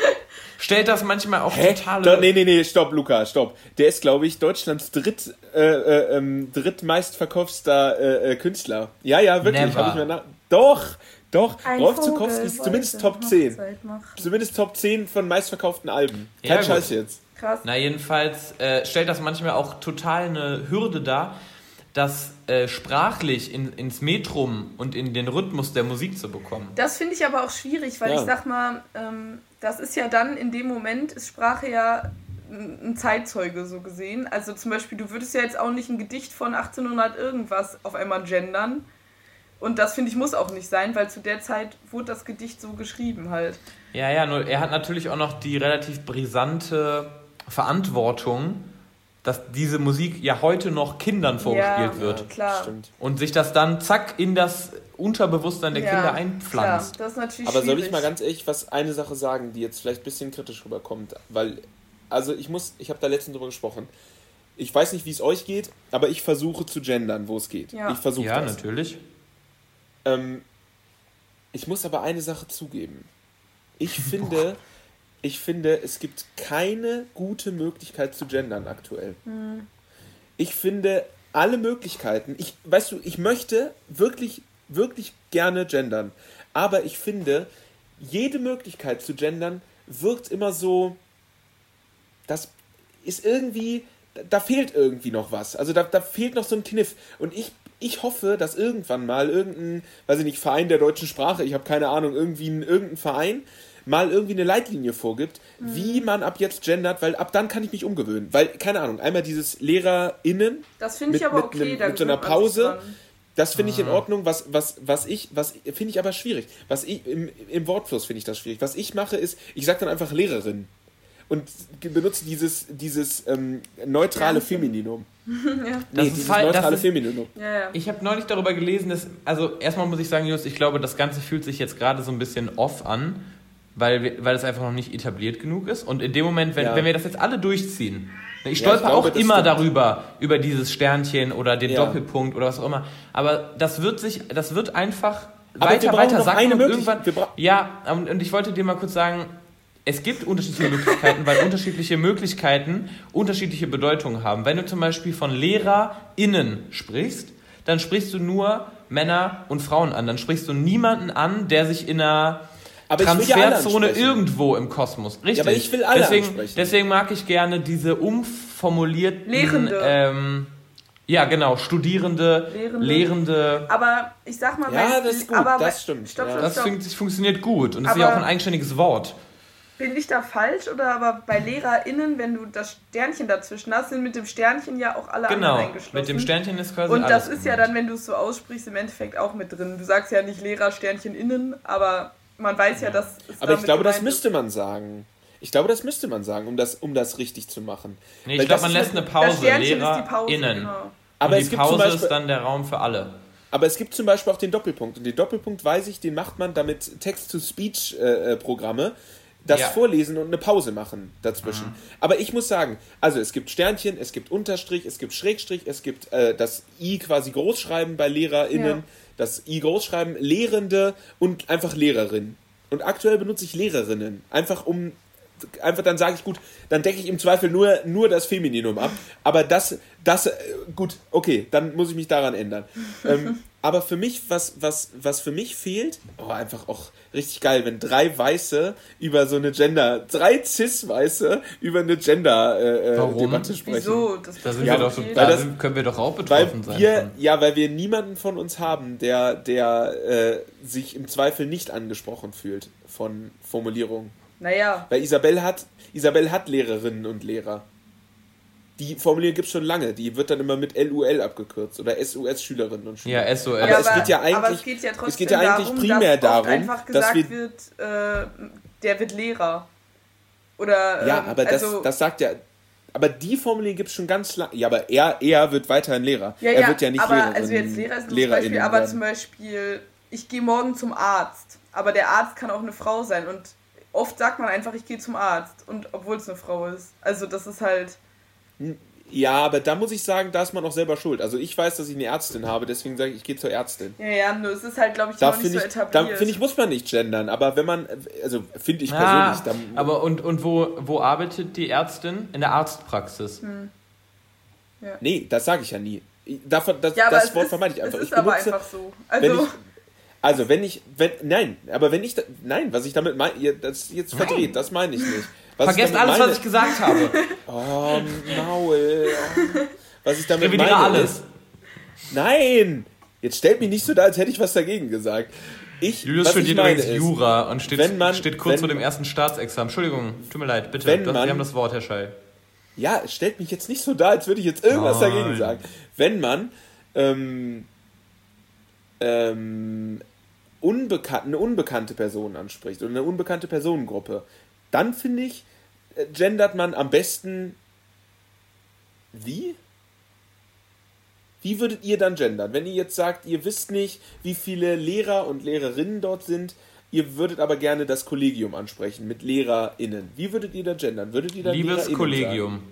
stellt das manchmal auch Hä? totale. Da, nee, nee, nee, stopp, Luca, stopp. Der ist, glaube ich, Deutschlands dritt, äh, äh, ähm, drittmeistverkaufster äh, äh, Künstler. Ja, ja, wirklich. Hab ich mir nach doch, doch. Ein Rolf Vogel Zukowski ist zumindest Top 10. Hochzeit machen. Zumindest Top 10 von meistverkauften Alben. Ja, Kein gut. Scheiß jetzt. Krass. Na, jedenfalls äh, stellt das manchmal auch total eine Hürde dar, das äh, sprachlich in, ins Metrum und in den Rhythmus der Musik zu bekommen. Das finde ich aber auch schwierig, weil Ja. ich sag mal, ähm, das ist ja dann in dem Moment, ist Sprache ja ein Zeitzeuge so gesehen. Also zum Beispiel, du würdest ja jetzt auch nicht ein Gedicht von 1800 irgendwas auf einmal gendern. Und das finde ich muss auch nicht sein, weil zu der Zeit wurde das Gedicht so geschrieben halt. Ja, ja, nur er hat natürlich auch noch die relativ brisante Verantwortung, dass diese Musik ja heute noch Kindern vorgespielt Ja. wird. Klar. Stimmt. Und sich das dann zack in das Unterbewusstsein der Ja, Kinder Klar, einpflanzt. das ist natürlich Aber soll ich mal ganz ehrlich was eine Sache sagen, die jetzt vielleicht ein bisschen kritisch rüberkommt, weil also ich muss, ich habe da letztens drüber gesprochen. Ich weiß nicht, wie es euch geht, aber ich versuche zu gendern, wo es geht. Ja. Ich versuche Ja, das. natürlich. Ähm, ich muss aber eine Sache zugeben. Ich finde, ich finde, es gibt keine gute Möglichkeit zu gendern aktuell. Ich finde alle Möglichkeiten. Ich, weißt du, ich möchte wirklich, wirklich gerne gendern. Aber ich finde, jede Möglichkeit zu gendern wirkt immer so. Das ist irgendwie. Da fehlt irgendwie noch was. Also da, da fehlt noch so ein Kniff. Und ich, ich hoffe, dass irgendwann mal irgendein, weiß ich nicht, Verein der deutschen Sprache, ich habe keine Ahnung, irgendwie ein, irgendein Verein mal irgendwie eine Leitlinie vorgibt, wie man ab jetzt gendert, weil ab dann kann ich mich umgewöhnen. Weil, keine Ahnung, einmal dieses LehrerInnen, Das finde ich mit- aber mit okay. einem- da mit so einer Pause. das finde Ah. ich in Ordnung. Was, was, was ich, was finde ich aber schwierig. Was ich, im, im Wortfluss finde ich das schwierig. Was ich mache ist, ich sage dann einfach Lehrerin. Und benutze dieses, dieses ähm, neutrale Sternchen. Femininum. ja. Nee, Das ist dieses halt- das neutrale ist- Femininum. ja, ja. Ich habe neulich darüber gelesen, dass, also erstmal muss ich sagen, Just, ich glaube, das Ganze fühlt sich jetzt gerade so ein bisschen off an, weil, weil es einfach noch nicht etabliert genug ist. Und in dem Moment, wenn, Ja. wenn wir das jetzt alle durchziehen, ne, ich Ja, stolper ich glaube, auch das immer stimmt. darüber, über dieses Sternchen oder den Ja. Doppelpunkt oder was auch immer. Aber das wird sich, das wird einfach Aber weiter, weiter sacken und irgendwann. Ja, und, und ich wollte dir mal kurz sagen, es gibt unterschiedliche Möglichkeiten, weil unterschiedliche Möglichkeiten unterschiedliche Bedeutungen haben. Wenn du zum Beispiel von LehrerInnen sprichst, dann sprichst du nur Männer und Frauen an. Dann sprichst du niemanden an, der sich in einer Aber ich will ja alle Transferzone ansprechen. irgendwo im Kosmos. Richtig. aber ich will alle deswegen, ansprechen. deswegen mag ich gerne diese umformulierten Lehrende. Ähm, ja, genau, Studierende, Lehrende. Lehrende. Aber ich sag mal, Ja, das ist gut, aber das stimmt, Stopp, ja. stopp, Das stopp. fun funktioniert gut und ist ja auch ein eigenständiges Wort. Bin ich da falsch oder aber bei LehrerInnen, wenn du das Sternchen dazwischen hast, sind mit dem Sternchen ja auch alle Genau, anderen eingeschlossen. mit dem Sternchen ist quasi Und das alles ist ja gemeint. dann, wenn du es so aussprichst, im Endeffekt auch mit drin. Du sagst ja nicht Lehrer Sternchen innen, aber man weiß ja, dass es Aber ich glaube, das müsste man sagen. Ich glaube, das müsste man sagen, um das, um das richtig zu machen. Nee, ich Weil glaube, man lässt eine. Pause, Lehrer ist die Pause, innen. genau. Aber und es die gibt zum Pause Beispiel, ist dann der Raum für alle. aber es gibt zum Beispiel auch den Doppelpunkt. Und den Doppelpunkt weiß ich, den macht man damit Text-to-Speech-Programme, das Ja. vorlesen und eine Pause machen dazwischen. Aber ich muss sagen, also es gibt Sternchen, es gibt Unterstrich, es gibt Schrägstrich, es gibt äh, das I quasi großschreiben bei LehrerInnen, Ja. das I großschreiben, Lehrende und einfach Lehrerin. Und aktuell benutze ich Lehrerinnen, einfach um einfach dann sage ich gut, dann decke ich im Zweifel nur, nur das Femininum ab. Aber das, das, äh, gut, okay, dann muss ich mich daran ändern. ähm, aber für mich, was, was, was für mich fehlt, oh, einfach auch richtig geil, wenn drei Weiße über so eine Gender, drei Cis-Weiße über eine Gender-Debatte Warum? äh, sprechen. Wieso? Das Da, sind Ja, wir doch, so, weil da das- sind, können wir doch auch Weil betroffen sein. wir, von. ja, weil wir niemanden von uns haben, der, der äh, sich im Zweifel nicht angesprochen fühlt von Formulierungen. Naja, Weil Isabel hat, Isabel hat Lehrerinnen und Lehrer. Die Formulierung gibt es schon lange. Die wird dann immer mit LUL abgekürzt oder SUS Schülerinnen und Schüler. ja, SOS. Aber es geht ja aber eigentlich- es geht ja trotzdem es geht ja eigentlich darum, primär dass darum, einfach dass gesagt wir- wird, äh, der wird Lehrer. Oder, Ja, ähm, aber das, also, das sagt ja. Aber die Formulierung gibt es schon ganz lange. Ja, aber er, er wird weiterhin Lehrer. ja, er ja, wird ja nicht aber Lehrerin, also jetzt Lehrer ist ein Beispiel, aber werden. zum Beispiel, ich gehe morgen zum Arzt, aber der Arzt kann auch eine Frau sein und oft sagt man einfach, ich gehe zum Arzt und obwohl es eine Frau ist. Also das ist halt, Ja, aber da muss ich sagen, da ist man auch selber schuld. Also ich weiß, dass ich eine Ärztin habe, deswegen sage ich, ich gehe zur Ärztin. Ja, ja, nur es ist halt, glaube ich, Da noch nicht so finde ich, da etabliert. finde ich, muss man nicht gendern. Aber wenn man, also finde ich Ah, persönlich, dann, aber und, und wo, wo arbeitet die Ärztin? In der Arztpraxis. Hm. nee, das sage ich ja nie. Davon, das ja, aber das Wort ist, vermeide ich einfach. Es ist ich aber benutze, einfach so. wenn Also, ich, also wenn ich, wenn, nein, aber wenn ich, da, nein, was ich damit meine, ihr- das ist jetzt verdreht, das meine ich nicht. Was Vergesst alles, meine, was ich gesagt habe. Oh, Maul. Oh. Was ich damit Revidiere meine alles. nein, jetzt stellt mich nicht so da, als hätte ich was dagegen gesagt. Ich, Julius was ich studiert übrigens Jura und steht, wenn man- steht kurz wenn- vor dem ersten Staatsexamen. Entschuldigung, tut mir leid, bitte. Wenn das, man- wir haben das Wort, Herr Schall. Ja, es stellt mich jetzt nicht so da, als würde ich jetzt irgendwas Nein. dagegen sagen. Wenn man ähm, ähm, unbekan eine unbekannte Person anspricht oder eine unbekannte Personengruppe, dann finde ich, äh, gendert man am besten wie? Wie würdet ihr dann gendern? Wenn ihr jetzt sagt, ihr wisst nicht, wie viele Lehrer und Lehrerinnen dort sind, ihr würdet aber gerne das Kollegium ansprechen mit LehrerInnen. Wie würdet ihr da gendern? Würdet ihr dann Liebes Kollegium.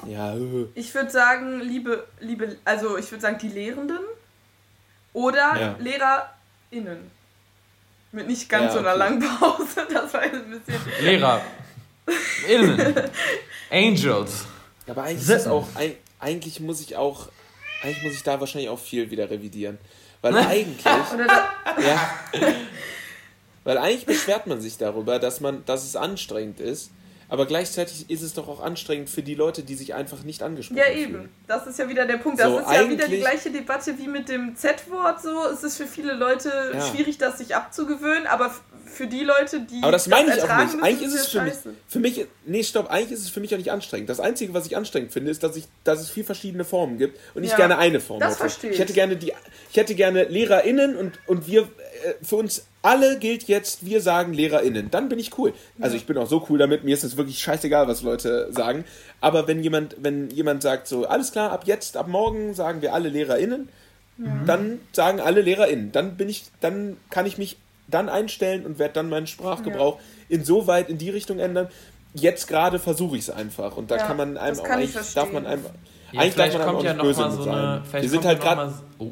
Sagen? Ja, äh. ich würde sagen, liebe, liebe, also ich würde sagen, die Lehrenden oder Ja. LehrerInnen. Mit nicht ganz Ja, so einer okay. langen Pause, das war jetzt ein bisschen. Lehrer. Innen. Angels. Aber eigentlich ist auch, eig- eigentlich muss ich auch, eigentlich muss ich da wahrscheinlich auch viel wieder revidieren. Weil eigentlich, Oder da, ja, weil eigentlich beschwert man sich darüber, dass man, dass es anstrengend ist, aber gleichzeitig ist es doch auch anstrengend für die Leute, die sich einfach nicht angesprochen ja, fühlen. eben. Das ist ja wieder der Punkt. Das So, ist ja wieder die gleiche Debatte wie mit dem Z-Wort. So, es ist für viele Leute Ja. schwierig, das sich abzugewöhnen, aber für die Leute, die. Aber das meine ich auch nicht. müssen, Eigentlich ist es für mich, für mich, nee, stopp, eigentlich ist es für mich auch nicht anstrengend. Das Einzige, was ich anstrengend finde, ist, dass, ich, dass es vier verschiedene Formen gibt und ich Ja, gerne eine Form das hätte. verstehe ich. hätte ich. gerne die, ich hätte gerne LehrerInnen und, und wir, äh, für uns alle gilt jetzt, wir sagen LehrerInnen. Dann bin ich cool. Also ich bin auch so cool damit, mir ist es wirklich scheißegal, was Leute sagen. Aber wenn jemand, wenn jemand sagt so, alles klar, ab jetzt, ab morgen sagen wir alle LehrerInnen, dann sagen alle LehrerInnen. Dann bin ich, dann kann ich mich dann einstellen und werde dann meinen Sprachgebrauch insoweit in die Richtung ändern. Jetzt gerade versuche ich es einfach und da Ja, kann man einem das auch kann ich eigentlich darf man einfach Ja, eigentlich darf vielleicht man einem auch kommt ja nicht noch böse so sein. eine. Vielleicht Wir sind halt ja gerade. Oh.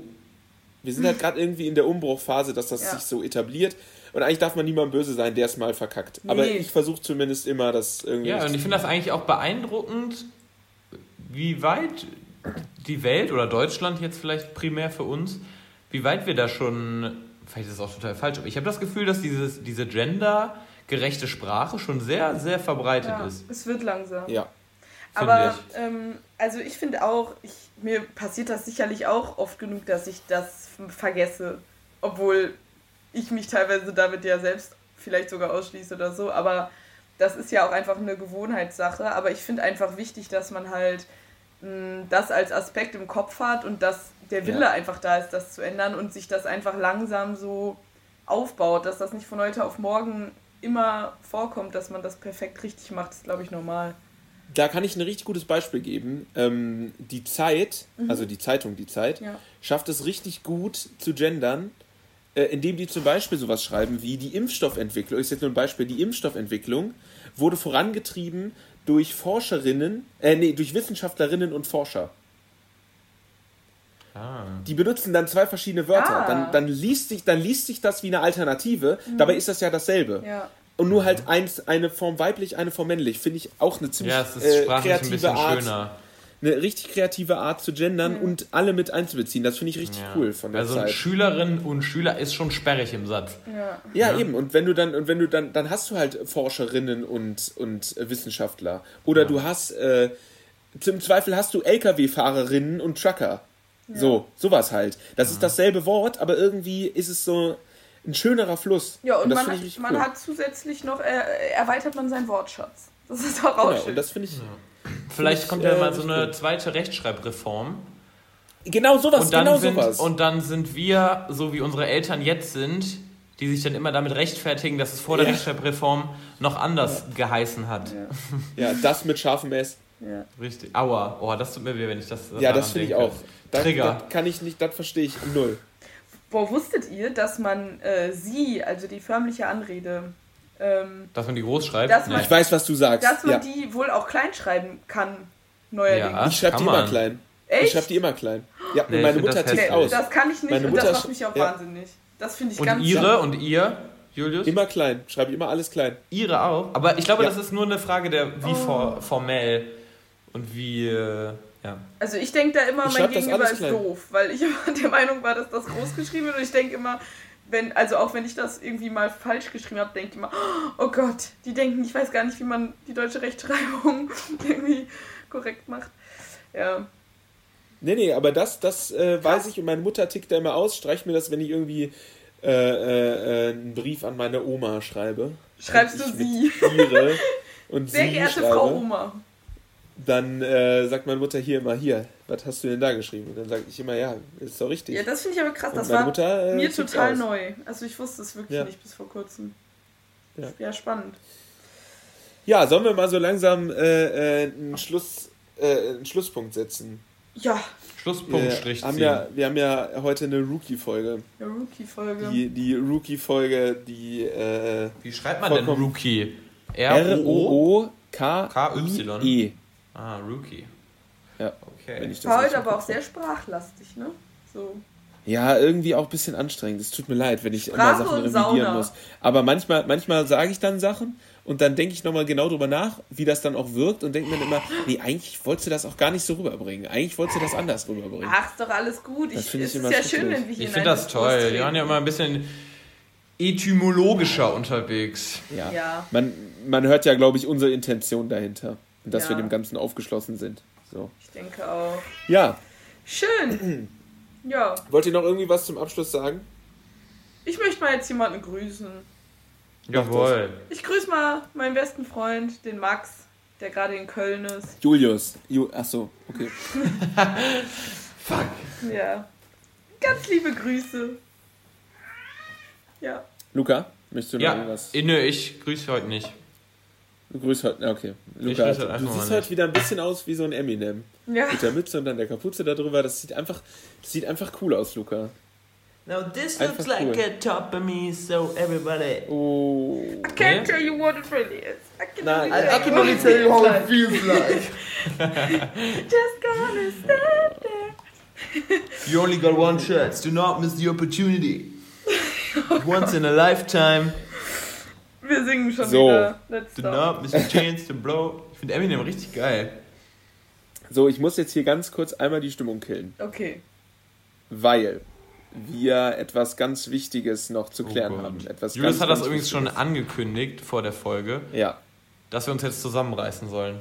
Wir sind halt gerade irgendwie in der Umbruchphase, dass das Ja. sich so etabliert und eigentlich darf man niemandem böse sein, der es mal verkackt. Aber Nee. ich versuche zumindest immer das irgendwie Ja, und ich finde das eigentlich auch beeindruckend, wie weit die Welt oder Deutschland jetzt vielleicht primär für uns, wie weit wir da schon, vielleicht ist es auch total falsch, aber ich habe das Gefühl, dass dieses, diese gendergerechte Sprache schon sehr, sehr verbreitet Ja, ist. es wird langsam. ja. Aber ähm, also ich finde auch, ich, mir passiert das sicherlich auch oft genug, dass ich das vergesse. Obwohl ich mich teilweise damit ja selbst vielleicht sogar ausschließe oder so. Aber das ist ja auch einfach eine Gewohnheitssache. Aber ich finde einfach wichtig, dass man halt mh, das als Aspekt im Kopf hat und dass der Wille Ja. einfach da ist, das zu ändern und sich das einfach langsam so aufbaut, dass das nicht von heute auf morgen immer vorkommt, dass man das perfekt richtig macht, ist glaube ich normal. Da kann ich ein richtig gutes Beispiel geben. Ähm, die Zeit, also die Zeitung Die Zeit, Ja. schafft es richtig gut zu gendern, äh, indem die zum Beispiel sowas schreiben wie die Impfstoffentwicklung, ist jetzt nur ein Beispiel, die Impfstoffentwicklung wurde vorangetrieben durch Forscherinnen, äh, nee, durch Wissenschaftlerinnen und Forscher. Ah. Die benutzen dann zwei verschiedene Wörter. Ah. Dann, dann, liest sich, dann liest sich das wie eine Alternative, dabei ist das ja dasselbe. Ja. Und nur halt eins, eine Form weiblich, eine Form männlich. Finde ich auch eine ziemlich Ja, es ist äh, sprachlich ein kreative bisschen Art. schöner. Eine richtig kreative Art zu gendern und alle mit einzubeziehen. Das finde ich richtig Ja. cool von der also Zeit. Schülerinnen und Schüler ist schon sperrig im Satz. Ja. Ja, Ja. eben. Und wenn du dann, und wenn du dann, dann hast du halt Forscherinnen und, und äh, Wissenschaftler. Oder du hast, äh, zum Zweifel hast du Lkw-Fahrerinnen und Trucker. So, sowas halt. Das ist dasselbe Wort, aber irgendwie ist es so ein schönerer Fluss. Ja, und, das man, ich man cool. hat zusätzlich noch, äh, erweitert man seinen Wortschatz. Das ist doch auch genau, schön. und das finde ich. Vielleicht ich, kommt ja äh, mal so eine richtig zweite Rechtschreibreform. Genau sowas, Und dann, genau sind, sowas. und dann sind wir, so wie unsere Eltern jetzt sind, die sich dann immer damit rechtfertigen, dass es vor der Ja. Rechtschreibreform noch anders geheißen hat. ja, das mit scharfem S. ja. Richtig. Aua. Oh, das tut mir weh, wenn ich das. Ja, das finde ich auch. Das, Trigger. Das kann ich nicht, das verstehe ich null. Boah, wusstet ihr, dass man äh, sie, also die förmliche Anrede, ähm, Dass man die groß schreibt? Dass man- Ich weiß, was du sagst. dass man ja. die wohl auch klein schreiben kann neuerdings. Ja. Ich schreibe die immer klein. Echt? Ich schreibe die immer klein. Ja, Nee, und meine find Mutter hässlich. aus. Das kann ich nicht Meine und Mutter das macht mich auch ja. wahnsinnig. Das finde ich Und ganz ihre und ihr, Julius? Immer klein. Schreibe ich immer alles klein. Ihre auch. Aber ich glaube, Ja. das ist nur eine Frage der, wie Oh. for, formell und wie, äh, ja. Also ich denke da immer, Ich mein Gegenüber ist klein. doof, weil ich immer der Meinung war, dass das groß geschrieben wird und ich denke immer, wenn, also auch wenn ich das irgendwie mal falsch geschrieben habe, denke ich immer, oh Gott, die denken, ich weiß gar nicht, wie man die deutsche Rechtschreibung irgendwie korrekt macht. Ja. Nee, nee, aber das, das äh, weiß ich und meine Mutter tickt da immer aus, streicht mir das, wenn ich irgendwie äh, äh, äh, einen Brief an meine Oma schreibe. Schreibst du sie? Ihre und Sehr sie geehrte schreibe, Frau Oma. Dann äh, sagt meine Mutter hier immer, hier, was hast du denn da geschrieben? Und dann sage ich immer, ja, ist doch richtig. Ja, das finde ich aber krass. Und Das meine war Mutter, äh, mir total aus. neu. Also ich wusste es wirklich Ja. nicht bis vor kurzem. Ja. Ja, spannend. Ja, sollen wir mal so langsam äh, äh, einen, Schluss, äh, einen Schlusspunkt setzen? Ja, Schlusspunkt, wir, Strich haben ziehen. ja, wir haben ja heute eine Rookie-Folge. eine Rookie-Folge. Die, die Rookie-Folge, die äh, Wie schreibt man denn Rookie? R-O-O-K-I-E. Ah, Rookie. Ja, Okay. wenn ich das War heute richtig aber auch sehr sprachlastig, ne? So. Ja, irgendwie auch ein bisschen anstrengend. Es tut mir leid, wenn ich immer Sprache Sachen und revidieren Sauna. muss. Aber manchmal, manchmal sage ich dann Sachen und dann denke ich nochmal genau drüber nach, wie das dann auch wirkt und denke mir dann immer, nee, eigentlich wolltest du das auch gar nicht so rüberbringen. Eigentlich wolltest du das anders rüberbringen. Ach, ist doch alles gut. Das Ich, finde es ich ist immer ja schön, wenn wir hier Ich in finde das toll. Die waren ja immer ein bisschen etymologischer unterwegs. Ja. Ja. Man, man hört ja, glaube ich, unsere Intention dahinter. Und dass Ja. wir dem Ganzen aufgeschlossen sind. So. Ich denke auch. Ja, Schön. Ja, wollt ihr noch irgendwie was zum Abschluss sagen? ich möchte mal jetzt jemanden grüßen. Jawohl. Ich grüße mal meinen besten Freund, den Max, der gerade in Köln ist. Julius. Ju Ach so, okay. Fuck. Ja. Ganz liebe Grüße. Ja. Luca, möchtest du noch Ja, irgendwas? eh, nö, ich grüße heute nicht. Heute, na, okay. Luca, heute du siehst heute wieder ein bisschen aus wie so ein Eminem. Ja. Mit der Mütze und dann der Kapuze darüber. Das sieht einfach, das sieht einfach cool aus, Luca. Now this Einfach looks like cool. a top of me, so everybody. Oh. I can't tell you what it really is. I can Nein, only I- I tell you what it feels like. Just gonna stand there. You only got one chance. Do not miss the opportunity. Once in a lifetime. Wir singen schon So. wieder. Let's Do stop. not miss the chance to blow. Ich finde Eminem richtig geil. So, ich muss jetzt hier ganz kurz einmal die Stimmung killen, Okay. weil wir etwas ganz Wichtiges noch zu klären Oh haben. Etwas Julius ganz, hat das übrigens schon angekündigt vor der Folge, Ja, dass wir uns jetzt zusammenreißen sollen.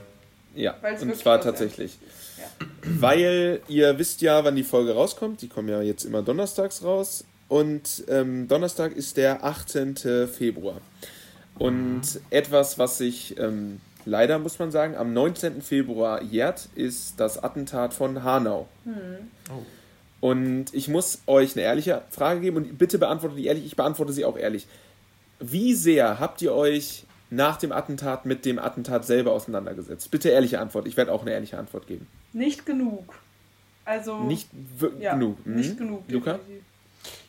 ja. Weil's Und zwar was tatsächlich. Ja. Weil ihr wisst ja, wann die Folge rauskommt. Die kommen ja jetzt immer donnerstags raus. Und ähm, Donnerstag ist der 18. Februar. Und etwas, was sich ähm, leider, muss man sagen, am 19. Februar jährt, ist das Attentat von Hanau. Oh. Und ich muss euch eine ehrliche Frage geben und bitte beantwortet die ehrlich, ich beantworte sie auch ehrlich. Wie sehr habt ihr euch nach dem Attentat mit dem Attentat selber auseinandergesetzt? Bitte ehrliche Antwort. Ich werde auch eine ehrliche Antwort geben. Nicht genug. Also. Nicht ja, genug. Mhm. Nicht genug. Luca?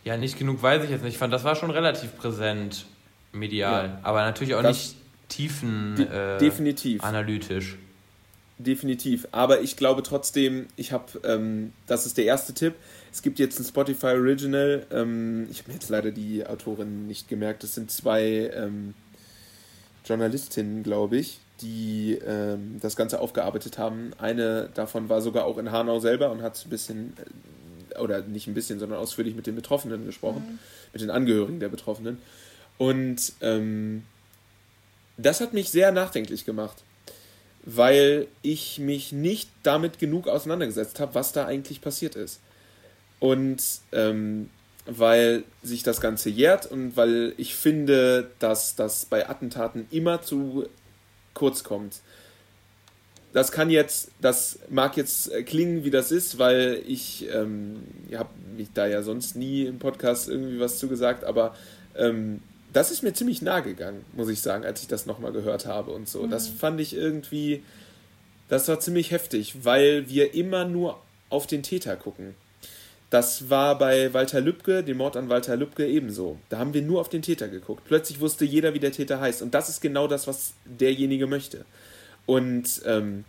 Ja, nicht genug weiß ich jetzt nicht. Ich fand, das war schon relativ präsent medial. Ja. Aber natürlich auch Das- nicht tiefen De äh, definitiv. analytisch. Definitiv. Aber ich glaube trotzdem, ich habe, ähm, das ist der erste Tipp. Es gibt jetzt ein Spotify Original. Ähm, ich habe mir jetzt leider die Autorin nicht gemerkt. Es sind zwei ähm, Journalistinnen, glaube ich, die ähm, das Ganze aufgearbeitet haben. Eine davon war sogar auch in Hanau selber und hat ein bisschen, äh, oder nicht ein bisschen, sondern ausführlich mit den Betroffenen gesprochen, mit den Angehörigen der Betroffenen. Und ähm, das hat mich sehr nachdenklich gemacht weil ich mich nicht damit genug auseinandergesetzt habe, was da eigentlich passiert ist. Und ähm, weil sich das Ganze jährt und weil ich finde, dass das bei Attentaten immer zu kurz kommt. Das kann jetzt, das mag jetzt äh, klingen, wie das ist, weil ich ähm, habe mich da ja sonst nie im Podcast irgendwie was zugesagt, aber ähm, das ist mir ziemlich nahe gegangen, muss ich sagen, als ich das nochmal gehört habe und so. Das fand ich irgendwie, das war ziemlich heftig, weil wir immer nur auf den Täter gucken. Das war bei Walter Lübcke, dem Mord an Walter Lübcke ebenso. Da haben wir nur auf den Täter geguckt. Plötzlich wusste jeder, wie der Täter heißt. Und das ist genau das, was derjenige möchte. Und ähm,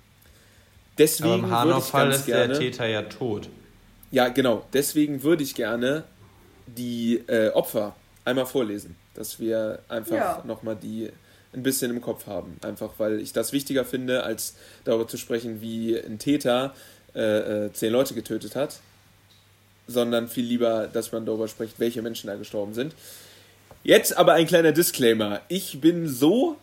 Deswegen Aber im würde ich Hanau-Fall ist der gerne. Täter ja tot. Ja, genau. Deswegen würde ich gerne die äh, Opfer einmal vorlesen, dass wir einfach Ja. nochmal die ein bisschen im Kopf haben. Einfach weil ich das wichtiger finde, als darüber zu sprechen, wie ein Täter äh, äh, zehn Leute getötet hat, sondern viel lieber, dass man darüber spricht, welche Menschen da gestorben sind. Jetzt aber ein kleiner Disclaimer. Ich bin so.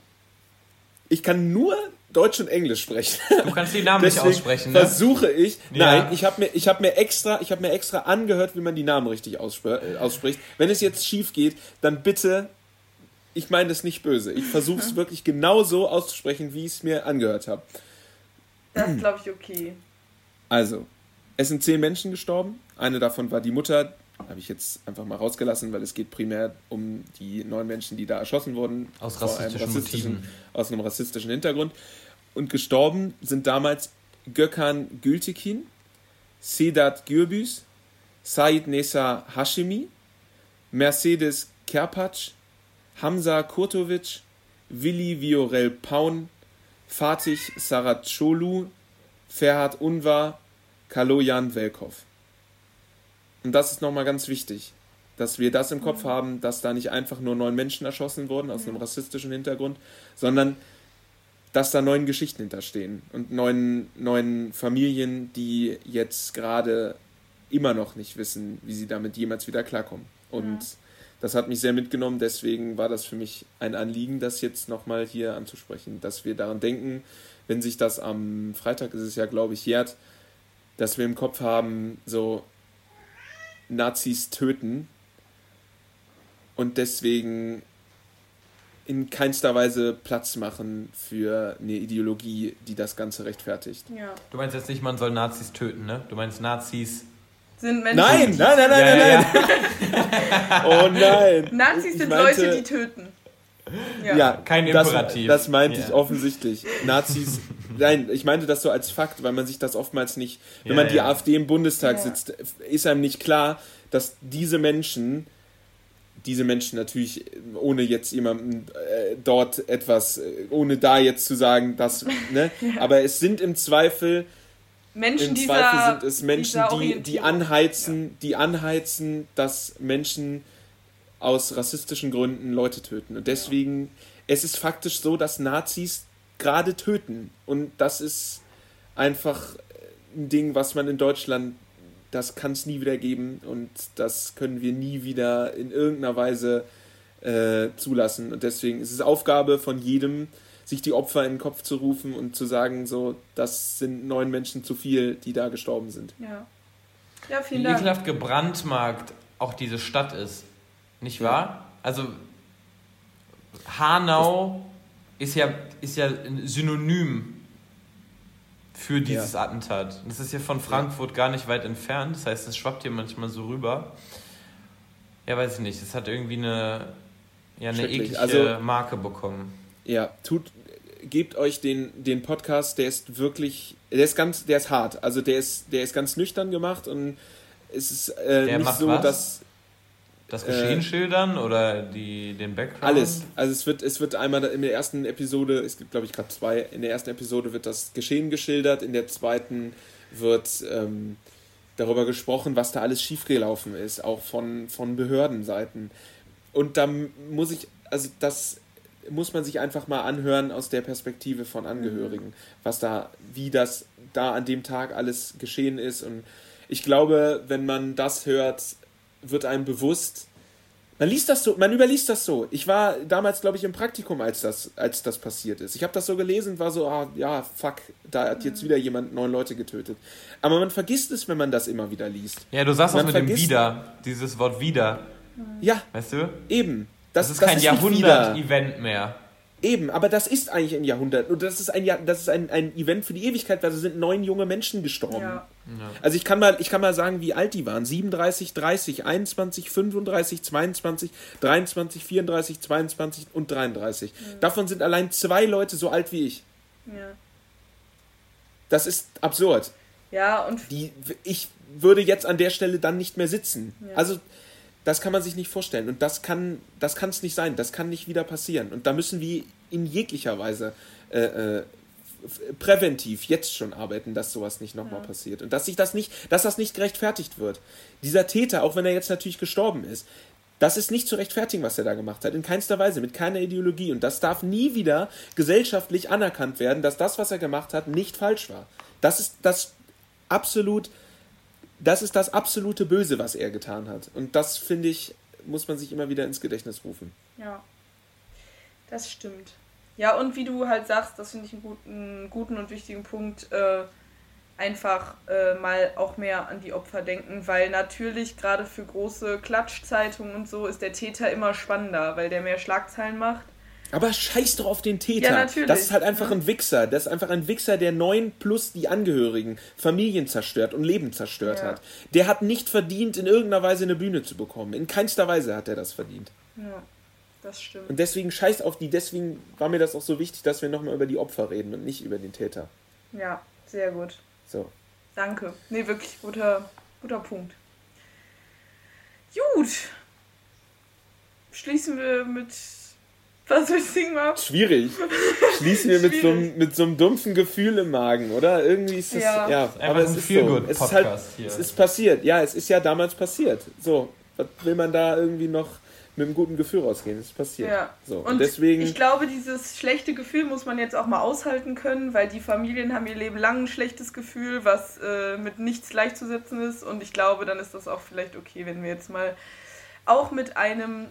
Ich kann nur Deutsch und Englisch sprechen. Du kannst die Namen nicht aussprechen, ne? Versuche ich. Ja. Nein, ich habe mir, ich hab mir extra, ich habe mir extra angehört, wie man die Namen richtig äh, ausspricht. Wenn es jetzt schief geht, dann bitte. Ich meine das nicht böse. Ich versuche es wirklich genau so auszusprechen, wie ich es mir angehört habe. Das ist, glaube ich, okay. Also, es sind zehn Menschen gestorben. Eine davon war die Mutter. Habe ich jetzt einfach mal rausgelassen, weil es geht primär um die neun Menschen, die da erschossen wurden. Aus einem rassistischen Motiven. Aus einem rassistischen Hintergrund. Und gestorben sind damals Gökhan Gültekin, Sedat Gürbüz, Said Nesa Hashemi, Mercedes Kerpac, Hamza Kurtovic, Willi Viorel Paun, Fatih Saracolu, Ferhat Unvar, Kaloyan Velkov. Und das ist nochmal ganz wichtig, dass wir das im Kopf haben, dass da nicht einfach nur neun Menschen erschossen wurden aus einem rassistischen Hintergrund, sondern dass da neun Geschichten hinterstehen und neun, neun Familien, die jetzt gerade immer noch nicht wissen, wie sie damit jemals wieder klarkommen. Und das hat mich sehr mitgenommen, deswegen war das für mich ein Anliegen, das jetzt nochmal hier anzusprechen, dass wir daran denken, wenn sich das am Freitag ist es ja, glaube ich, jährt, dass wir im Kopf haben, so Nazis töten und deswegen in keinster Weise Platz machen für eine Ideologie, die das Ganze rechtfertigt. Ja. Du meinst jetzt nicht, man soll Nazis töten, ne? Du meinst Nazis. Sind Menschen. Nein, nein, nein, nein, Ja, nein, ja, nein. Oh nein. Nazis Ich sind meinte- Leute, die töten. Ja. Ja, Kein das, Imperativ. Das meinte Ja. ich offensichtlich. Nazis, nein, ich meinte das so als Fakt, weil man sich das oftmals nicht, wenn Ja, man die ja. AfD im Bundestag Ja. sitzt, ist einem nicht klar, dass diese Menschen, diese Menschen natürlich, ohne jetzt jemandem äh, dort etwas, äh, ohne da jetzt zu sagen, dass, ne, aber es sind im Zweifel Menschen im dieser, Zweifel sind es Menschen, die, die anheizen, die anheizen, dass Menschen aus rassistischen Gründen Leute töten. Und deswegen, es ist faktisch so, dass Nazis gerade töten. Und das ist einfach ein Ding, was man in Deutschland, das kann es nie wieder geben. Und das können wir nie wieder in irgendeiner Weise äh, zulassen. Und deswegen ist es Aufgabe von jedem, sich die Opfer in den Kopf zu rufen und zu sagen, so, das sind neun Menschen zu viel, die da gestorben sind. Ja. Ja, Wie vielen Dank. ekelhaft gebrandmarkt auch diese Stadt ist. Nicht Ja. wahr? Also Hanau ist ja, ist ja ein Synonym für dieses Attentat. Das ist ja von Frankfurt gar nicht weit entfernt. Das heißt, es schwappt hier manchmal so rüber. Ja, weiß ich nicht. Es hat irgendwie eine, ja, eine eklige Also- Marke bekommen. Ja, tut, gebt euch den, den Podcast, der ist wirklich, der ist ganz, der ist hart. Also der ist, der ist ganz nüchtern gemacht und es ist äh, nicht so, was? dass Das Äh, Geschehen schildern oder die, den Background? alles, also es wird, es wird einmal in der ersten Episode, es gibt glaube ich gerade zwei, in der ersten Episode wird das Geschehen geschildert, in der zweiten wird ähm, darüber gesprochen, was da alles schiefgelaufen ist, auch von, von Behördenseiten. Und da muss ich, also das muss man sich einfach mal anhören aus der Perspektive von Angehörigen, was da, wie das da an dem Tag alles geschehen ist. Und ich glaube, wenn man das hört, wird einem bewusst, man liest das so, man überliest das so. Ich war damals, glaube ich, im Praktikum, als das, als das passiert ist. Ich habe das so gelesen, war so, ah, ja, fuck, da hat jetzt wieder jemand neun Leute getötet. Aber man vergisst es, wenn man das immer wieder liest. Ja, du sagst Man mit dem wieder, dieses Wort wieder, Ja, weißt du? eben. Das, Das, ist kein nicht wieder. Jahrhundert-Event mehr. Eben, aber das ist eigentlich ein Jahrhundert. Und das ist ein, Jahr, das ist ein, ein Event für die Ewigkeit, weil es sind neun junge Menschen gestorben. Ja. Also ich kann, mal, ich kann mal sagen, wie alt die waren. 37, 30, 21, 35, 22, 23, 34, 22 und 33. Davon sind allein zwei Leute so alt wie ich. Ja. Das ist absurd. ja, und Die, ich würde jetzt an der Stelle dann nicht mehr sitzen. Ja. Also das kann man sich nicht vorstellen. Und das kann das kann es nicht sein. Das kann nicht wieder passieren. Und da müssen wir in jeglicher Weise äh, äh, präventiv jetzt schon arbeiten, dass sowas nicht nochmal ja. passiert und dass sich das nicht, dass das nicht gerechtfertigt wird. Dieser Täter, auch wenn er jetzt natürlich gestorben ist, das ist nicht zu rechtfertigen, was er da gemacht hat. In keinster Weise, mit keiner Ideologie. Und das darf nie wieder gesellschaftlich anerkannt werden, dass das, was er gemacht hat, nicht falsch war. Das ist das absolut, das ist das absolute Böse, was er getan hat. Und das, finde ich, muss man sich immer wieder ins Gedächtnis rufen. Ja, das stimmt. Ja, und wie du halt sagst, das finde ich einen guten, guten und wichtigen Punkt, äh, einfach äh, mal auch mehr an die Opfer denken, weil natürlich gerade für große Klatschzeitungen und so ist der Täter immer spannender, weil der mehr Schlagzeilen macht. Aber scheiß doch auf den Täter. Ja, natürlich. Das ist halt einfach ja. ein Wichser. Das ist einfach ein Wichser, der neun plus die Angehörigen, Familien zerstört und Leben zerstört ja. hat. Der hat nicht verdient, in irgendeiner Weise eine Bühne zu bekommen. In keinster Weise hat er das verdient. Ja, das stimmt. Und deswegen scheiß auf die. Deswegen war mir das auch so wichtig, dass wir nochmal über die Opfer reden und nicht über den Täter. Ja, sehr gut. So. Danke. Nee, wirklich guter, guter Punkt. Gut. Schließen wir mit. Was soll ich singen mal? Schwierig. Schließen wir mit so, einem, mit so einem dumpfen Gefühl im Magen, oder? Irgendwie ist es. Ja, ja aber es ist so. Es ist halt. Hier. Es ist passiert. Ja, es ist ja damals passiert. So. Was will man da irgendwie noch mit einem guten Gefühl rausgehen. Das ist passiert. Ja. So, und, und deswegen. Ich glaube, dieses schlechte Gefühl muss man jetzt auch mal aushalten können, weil die Familien haben ihr Leben lang ein schlechtes Gefühl, was äh, mit nichts gleichzusetzen ist. Und ich glaube, dann ist das auch vielleicht okay, wenn wir jetzt mal auch mit einem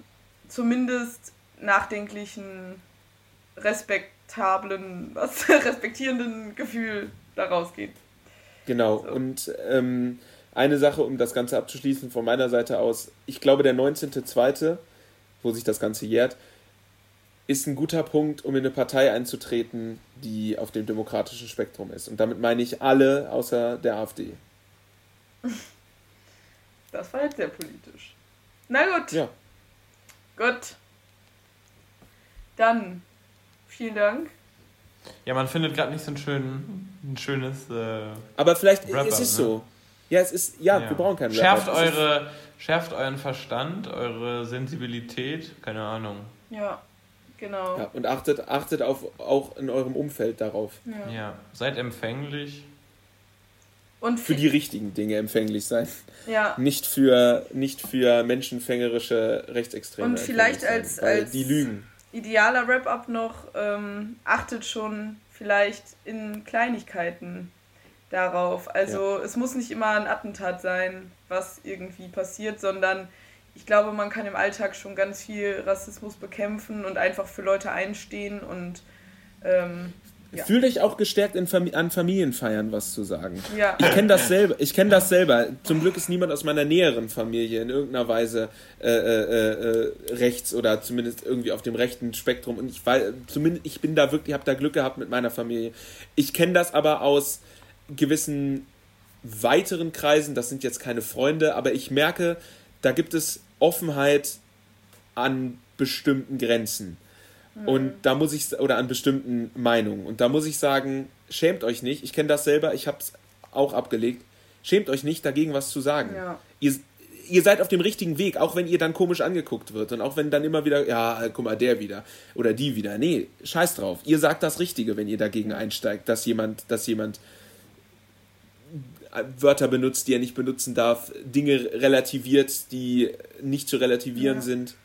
zumindest nachdenklichen, respektablen, was respektierenden Gefühl da rausgehen. Genau. So. Und ähm, eine Sache, um das Ganze abzuschließen von meiner Seite aus. Ich glaube, der 19.02 wo sich das Ganze jährt, ist ein guter Punkt, um in eine Partei einzutreten, die auf dem demokratischen Spektrum ist. Und damit meine ich alle außer der AfD. Das war jetzt sehr politisch. Na gut. Ja. Gut. Dann vielen Dank. Ja, man findet gerade nicht so ein, schön, ein schönes. Äh, Aber vielleicht ist es ne? so. Ja, es ist. Ja, ja. wir brauchen keinen Schärft eure, Schärft euren Verstand, eure Sensibilität, keine Ahnung. Ja, genau. Ja, und achtet, achtet auf, auch in eurem Umfeld darauf. Ja, ja. seid empfänglich. Und für die richtigen Dinge empfänglich sein. Ja. Nicht für, nicht für menschenfängerische Rechtsextreme. Und vielleicht als, sein, als die lügen. Idealer Wrap-up noch, ähm, achtet schon vielleicht in Kleinigkeiten darauf. Also ja. es muss nicht immer ein Attentat sein, was irgendwie passiert, sondern ich glaube, man kann im Alltag schon ganz viel Rassismus bekämpfen und einfach für Leute einstehen und ähm, ja. Fühl dich auch gestärkt Fam an Familienfeiern was zu sagen. Ja. Ich kenne das selber. Ich kenne das selber. Zum Glück ist niemand aus meiner näheren Familie in irgendeiner Weise äh, äh, äh, rechts oder zumindest irgendwie auf dem rechten Spektrum. Und ich weil zumindest ich bin da wirklich, habe da Glück gehabt mit meiner Familie. Ich kenne das aber aus gewissen weiteren Kreisen, das sind jetzt keine Freunde, aber ich merke, da gibt es Offenheit an bestimmten Grenzen. Mhm. Und da muss ich, oder an bestimmten Meinungen. Und da muss ich sagen, schämt euch nicht. Ich kenne das selber, ich habe es auch abgelegt. Schämt euch nicht, dagegen was zu sagen. Ja. Ihr, ihr seid auf dem richtigen Weg, auch wenn ihr dann komisch angeguckt wird und auch wenn dann immer wieder, ja, guck mal, der wieder oder die wieder. Nee, scheiß drauf. Ihr sagt das Richtige, wenn ihr dagegen einsteigt, dass jemand, dass jemand Wörter benutzt, die er nicht benutzen darf, Dinge relativiert, die nicht zu relativieren ja. sind.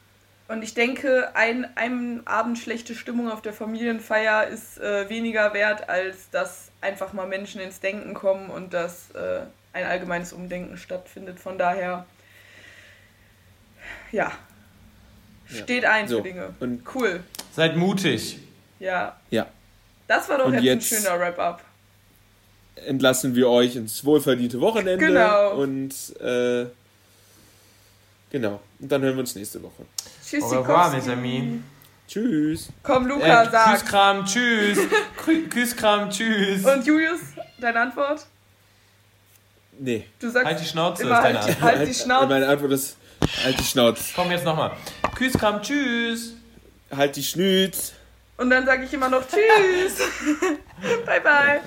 Und ich denke, ein, ein Abend schlechte Stimmung auf der Familienfeier ist äh, weniger wert, als dass einfach mal Menschen ins Denken kommen und dass äh, ein allgemeines Umdenken stattfindet. Von daher, ja, steht ja. ein so. für Dinge. Und cool. Seid mutig. Ja. Ja. Das war doch jetzt, jetzt ein schöner Wrap-up entlassen wir euch ins wohlverdiente Wochenende. Genau. Und äh, genau. Und dann hören wir uns nächste Woche. Tschüss, Au revoir, mes amis. Tschüss. Komm, Luca, äh, sag. Küsskram, tschüss. Küsskram, tschüss. Und Julius, deine Antwort? Nee. Du sagst halt die Schnauze ist deine Antwort. Halt die Schnauze. Meine Antwort ist halt die Schnauze. Komm jetzt nochmal. Küsskram, tschüss. Halt die Schnüz. Und dann sage ich immer noch Tschüss. bye, bye.